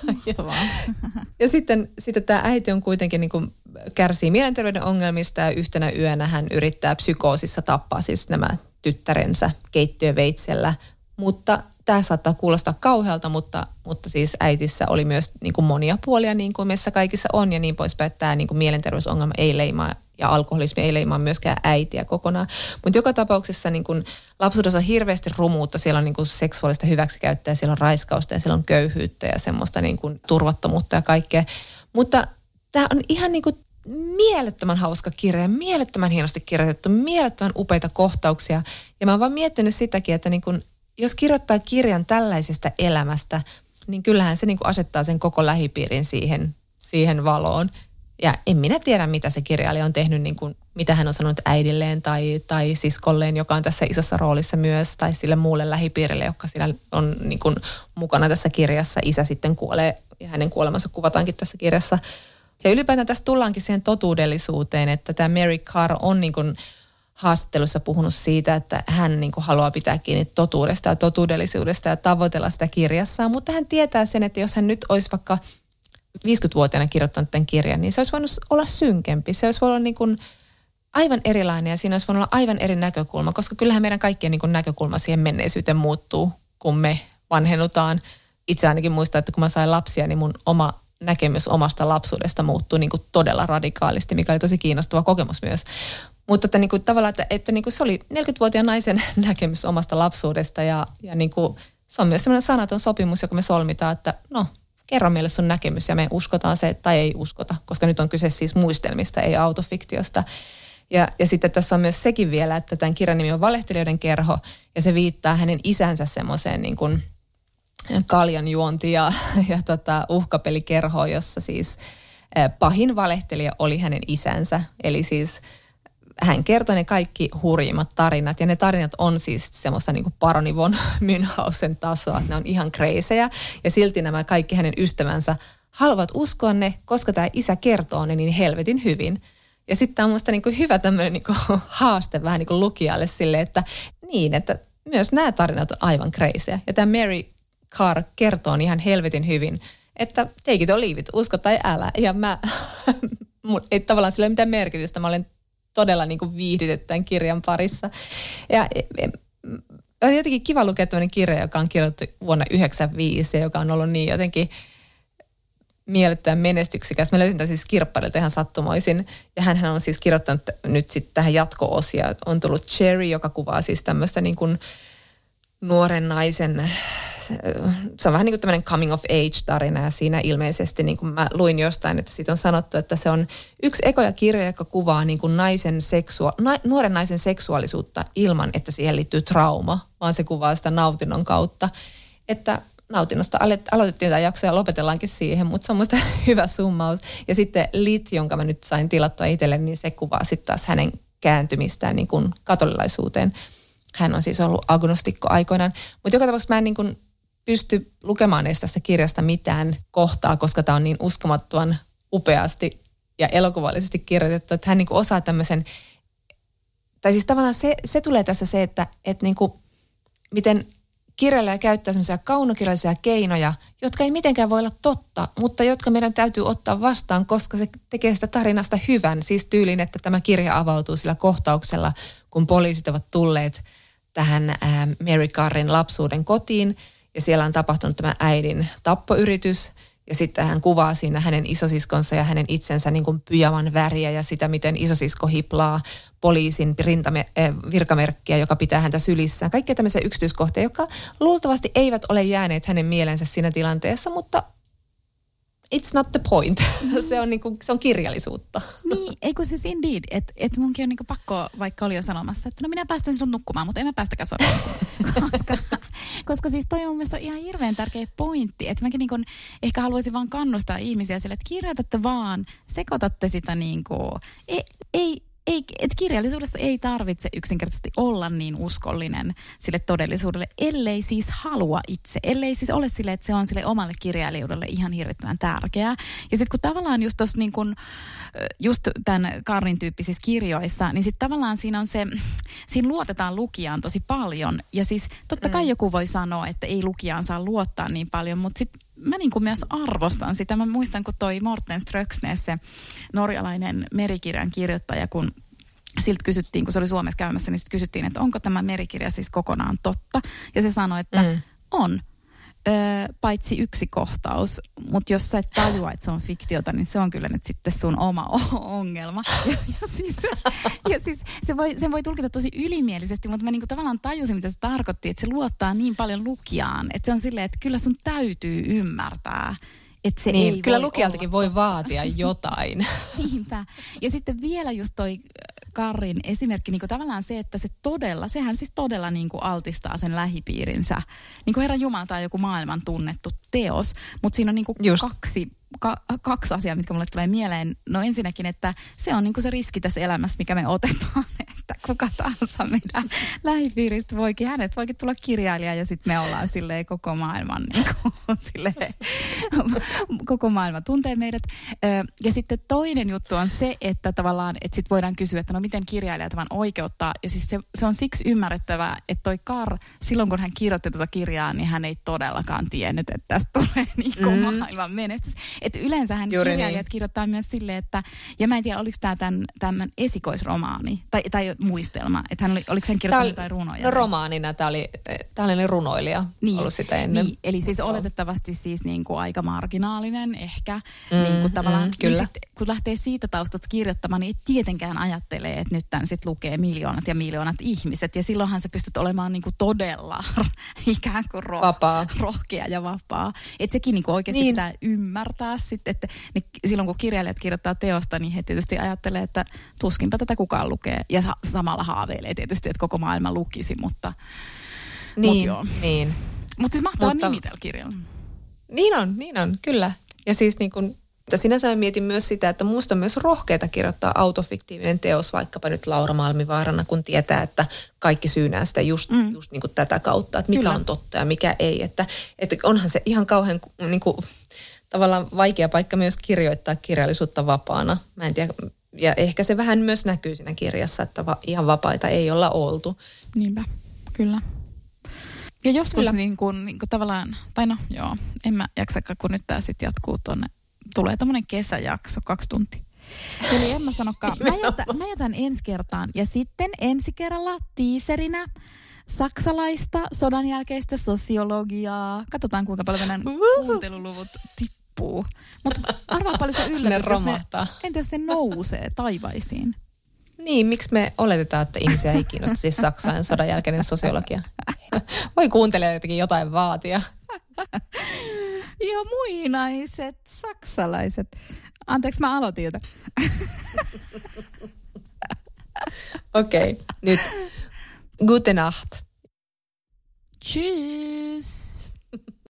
Ja sitten, sitten tämä äiti on kuitenkin niin kuin kärsii mielenterveyden ongelmista ja yhtenä yönä hän yrittää psykoosissa tappaa siis nämä tyttärensä keittiöveitsellä. Mutta tämä saattaa kuulostaa kauhealta, mutta, mutta siis äitissä oli myös niin kuin monia puolia niin kuin meissä kaikissa on ja niin poispäin, että tämä niin kuin mielenterveysongelma ei leimaa ja alkoholismi ei leimaa myöskään äitiä kokonaan. Mutta joka tapauksessa niin kun lapsuudessa on hirveästi rumuutta, siellä on niin kun seksuaalista hyväksikäyttöä, siellä on raiskausta ja siellä on köyhyyttä ja semmoista niin kun turvattomuutta ja kaikkea. Mutta tämä on ihan niin kuin mielettömän hauska kirja, mielettömän hienosti kirjoitettu, mielettömän upeita kohtauksia. Ja mä oon vaan miettinyt sitäkin, että niin kun, jos kirjoittaa kirjan tällaisesta elämästä, niin kyllähän se niin asettaa sen koko lähipiirin siihen, siihen valoon. Ja en minä tiedä, mitä se kirjailija on tehnyt, niin kuin, mitä hän on sanonut äidilleen tai, tai siskolleen, joka on tässä isossa roolissa myös, tai sille muulle lähipiirille, joka siinä on niin kuin, mukana tässä kirjassa. Isä sitten kuolee ja hänen kuolemansa kuvataankin tässä kirjassa. Ja ylipäätään tässä tullaankin siihen totuudellisuuteen, että tämä Mary Carr on niin kuin haastattelussa puhunut siitä, että hän niin kuin haluaa pitää kiinni totuudesta ja totuudellisuudesta ja tavoitella sitä kirjassaan, mutta hän tietää sen, että jos hän nyt olisi vaikka 50-vuotiaana kirjoittanut tämän kirjan, niin se olisi voinut olla synkempi. Se olisi voinut olla niin kuin aivan erilainen ja siinä olisi voinut olla aivan eri näkökulma, koska kyllähän meidän kaikkien niin kuin näkökulma siihen menneisyyteen muuttuu, kun me vanhennutaan. Itse ainakin muistan, että kun mä sain lapsia, niin mun oma näkemys omasta lapsuudesta muuttui niin kuin todella radikaalisti, mikä oli tosi kiinnostava kokemus myös. Mutta että niin kuin, tavallaan, että, että niin kuin se oli 40-vuotiaan naisen näkemys omasta lapsuudesta ja, ja niin kuin, se on myös sellainen sanaton sopimus, joka me solmitaan, että no, kerro meille sun näkemys ja me uskotaan se tai ei uskota, koska nyt on kyse siis muistelmista, ei autofiktiosta. Ja, ja sitten tässä on myös sekin vielä, että tämän kirjan nimi on Valehtelijoiden kerho ja se viittaa hänen isänsä semmoiseen niin kuin kaljanjuonti ja, ja tota, uhkapelikerho, jossa siis pahin valehtelija oli hänen isänsä. Eli siis hän kertoi ne kaikki hurjimmat tarinat, ja ne tarinat on siis semmoista niin paroni von Münhausen tasoa, että ne on ihan kreisejä, ja silti nämä kaikki hänen ystävänsä haluavat uskoa ne, koska tämä isä kertoo ne niin helvetin hyvin. Ja sitten tämä on minusta niin hyvä tämmöinen niin haaste vähän niin kuin lukijalle sille, että niin, että myös nämä tarinat on aivan kreisejä. Ja tämä Mary Carr kertoo ihan helvetin hyvin, että take it or leave it, usko tai älä. Ja mä, ei tavallaan sillä ole mitään merkitystä. Mä olen todella niin kuin viihdytetty tämän kirjan parissa. Ja on jotenkin kiva lukea tämmöinen kirja, joka on kirjoitettu vuonna 1995 ja joka on ollut niin jotenkin miellyttävän menestyksikäs. Mä löysin tämän siis kirpparilta ihan sattumoisin. Ja hän on siis kirjoittanut nyt sitten tähän jatko-osia. On tullut Cherry, joka kuvaa siis tämmöistä niin kuin nuoren naisen se on vähän niin kuin tämmöinen coming of age tarina ja siinä ilmeisesti niin kuin mä luin jostain, että siitä on sanottu, että se on yksi ekoja kirja, joka kuvaa niin kuin naisen seksua, na, nuoren naisen seksuaalisuutta ilman, että siihen liittyy trauma, vaan se kuvaa sitä nautinnon kautta. Että nautinnosta aloitettiin tämä jakso ja lopetellaankin siihen, mutta se on muista hyvä summaus. Ja sitten Lit, jonka mä nyt sain tilattua itselle, niin se kuvaa sitten taas hänen kääntymistään niin kuin katolilaisuuteen. Hän on siis ollut agnostikko aikoinaan. Mutta joka tapauksessa mä en niin kuin pysty lukemaan edes tästä kirjasta mitään kohtaa, koska tämä on niin uskomattoman upeasti ja elokuvallisesti kirjoitettu, että hän niin kuin osaa tämmöisen, tai siis tavallaan se, se tulee tässä se, että, että niin kuin, miten kirjailija käyttää semmoisia kaunokirjallisia keinoja, jotka ei mitenkään voi olla totta, mutta jotka meidän täytyy ottaa vastaan, koska se tekee sitä tarinasta hyvän. Siis tyylin, että tämä kirja avautuu sillä kohtauksella, kun poliisit ovat tulleet tähän Mary Carrin lapsuuden kotiin – ja siellä on tapahtunut tämä äidin tappoyritys. Ja sitten hän kuvaa siinä hänen isosiskonsa ja hänen itsensä niin kuin pyjavan väriä ja sitä, miten isosisko hiplaa poliisin rintame, äh, virkamerkkiä, joka pitää häntä sylissään. Kaikkia tämmöisiä yksityiskohtia, jotka luultavasti eivät ole jääneet hänen mielensä siinä tilanteessa, mutta it's not the point. se, on niinku, se on kirjallisuutta. Niin, eikö siis indeed, että et munkin on niinku pakko, vaikka oli jo sanomassa, että no minä päästän sinut nukkumaan, mutta en mä päästäkään sua koska, koska siis toi on mun mielestä ihan hirveän tärkeä pointti, että mäkin niinku ehkä haluaisin vaan kannustaa ihmisiä sille, että kirjoitatte vaan, sekoitatte sitä niinku, ei, ei ei, et kirjallisuudessa ei tarvitse yksinkertaisesti olla niin uskollinen sille todellisuudelle, ellei siis halua itse. Ellei siis ole sille, että se on sille omalle kirjailijuudelle ihan hirvittävän tärkeää. Ja sitten kun tavallaan just tuossa niin kun, just tämän Karin tyyppisissä kirjoissa, niin sitten tavallaan siinä on se, siinä luotetaan lukijaan tosi paljon. Ja siis totta kai mm. joku voi sanoa, että ei lukijaan saa luottaa niin paljon, mutta sitten mä niin kuin myös arvostan sitä. Mä muistan, kun toi Morten Ströksnes, se norjalainen merikirjan kirjoittaja, kun siltä kysyttiin, kun se oli Suomessa käymässä, niin sitten kysyttiin, että onko tämä merikirja siis kokonaan totta. Ja se sanoi, että mm. on öö, paitsi yksi kohtaus, mutta jos sä et tajua, että se on fiktiota, niin se on kyllä nyt sitten sun oma ongelma. Ja, ja, siis, ja siis se voi, sen voi tulkita tosi ylimielisesti, mutta mä niinku tavallaan tajusin, mitä se tarkoitti, että se luottaa niin paljon lukijaan, että se on silleen, että kyllä sun täytyy ymmärtää, että se niin, ei kyllä lukijaltakin voi vaatia jotain. Niinpä. Ja sitten vielä just toi Karrin esimerkki, niin kuin tavallaan se, että se todella, sehän siis todella niin kuin altistaa sen lähipiirinsä. Niin kuin Herran Jumala tai joku maailman tunnettu teos, mutta siinä on niin kuin kaksi, ka, kaksi asiaa, mitkä mulle tulee mieleen. No ensinnäkin, että se on niin kuin se riski tässä elämässä, mikä me otetaan. Että kuka tahansa meidän lähipiiristä voikin, hänet voikin tulla kirjailija ja sitten me ollaan silleen koko maailman, niin kuin, silleen, koko maailma tuntee meidät. Ja sitten toinen juttu on se, että tavallaan, että sitten voidaan kysyä, että no miten kirjailija tämän oikeuttaa. Ja siis se, se on siksi ymmärrettävää, että toi Kar, silloin kun hän kirjoitti tuota kirjaa, niin hän ei todellakaan tiennyt, että tästä tulee niin kuin mm. maailman menestys. Että yleensähän Juuri niin. kirjailijat niin. kirjoittaa myös silleen, että, ja mä en tiedä, oliko tämä tämän esikoisromaani tai, tai muistelma, että hän oli, oliko hän kirjoittanut jotain runoja? No romaanina tämä oli, tämä oli runoilija niin, ollut sitä ennen. Niin, eli siis oletettavasti siis niin kuin aika marginaalinen ehkä, mm, niin kuin tavallaan, mm, kyllä. Niin sit, kun lähtee siitä taustat kirjoittamaan, niin tietenkään ajattelee, että nyt tämän sit lukee miljoonat ja miljoonat ihmiset, ja silloinhan sä pystyt olemaan niin kuin todella ikään kuin ro- vapaa. rohkea ja vapaa. Että sekin niin kuin oikeasti niin. pitää ymmärtää sitten, että ne, silloin kun kirjailijat kirjoittaa teosta, niin he tietysti ajattelee, että tuskinpä tätä kukaan lukee. Ja samalla haaveilee tietysti, että koko maailma lukisi, mutta... Niin, mut niin. Mutta siis mahtava mutta, nimi tällä kirjalla. Niin on, niin on, kyllä. Ja siis niin kun, että sinänsä mä mietin myös sitä, että musta on myös rohkeita kirjoittaa autofiktiivinen teos, vaikkapa nyt Laura Malmivaarana, kun tietää, että kaikki syynää sitä just, mm. just niin kuin tätä kautta, että mikä Kyllä. on totta ja mikä ei. Että, että onhan se ihan kauhean niin kuin, tavallaan vaikea paikka myös kirjoittaa kirjallisuutta vapaana. Mä en tiedä, ja ehkä se vähän myös näkyy siinä kirjassa, että va, ihan vapaita ei olla oltu. Niinpä, kyllä. Ja joskus kyllä. niin kuin, niin kuin tavallaan, tai no joo, en mä jaksakaan, kun nyt tämä sitten jatkuu tuonne, tulee tämmöinen kesäjakso, kaksi tuntia. Eli en mä sanokaan, mä jätän, mä jätän ensi kertaan. Ja sitten ensi kerralla tiiserinä saksalaista sodan jälkeistä sosiologiaa. Katsotaan kuinka paljon meidän kuunteluluvut tippuu. Mutta arvaa paljon se romahtaa. entä jos se nousee taivaisiin? Niin, miksi me oletetaan, että ihmisiä ei kiinnosta siis Saksan sodan jälkeinen sosiologia? Voi kuuntelijat jotenkin jotain vaatia. Ja muinaiset saksalaiset. Anteeksi, mä aloitin Okei, okay, nyt. Gute Nacht. Tschüss.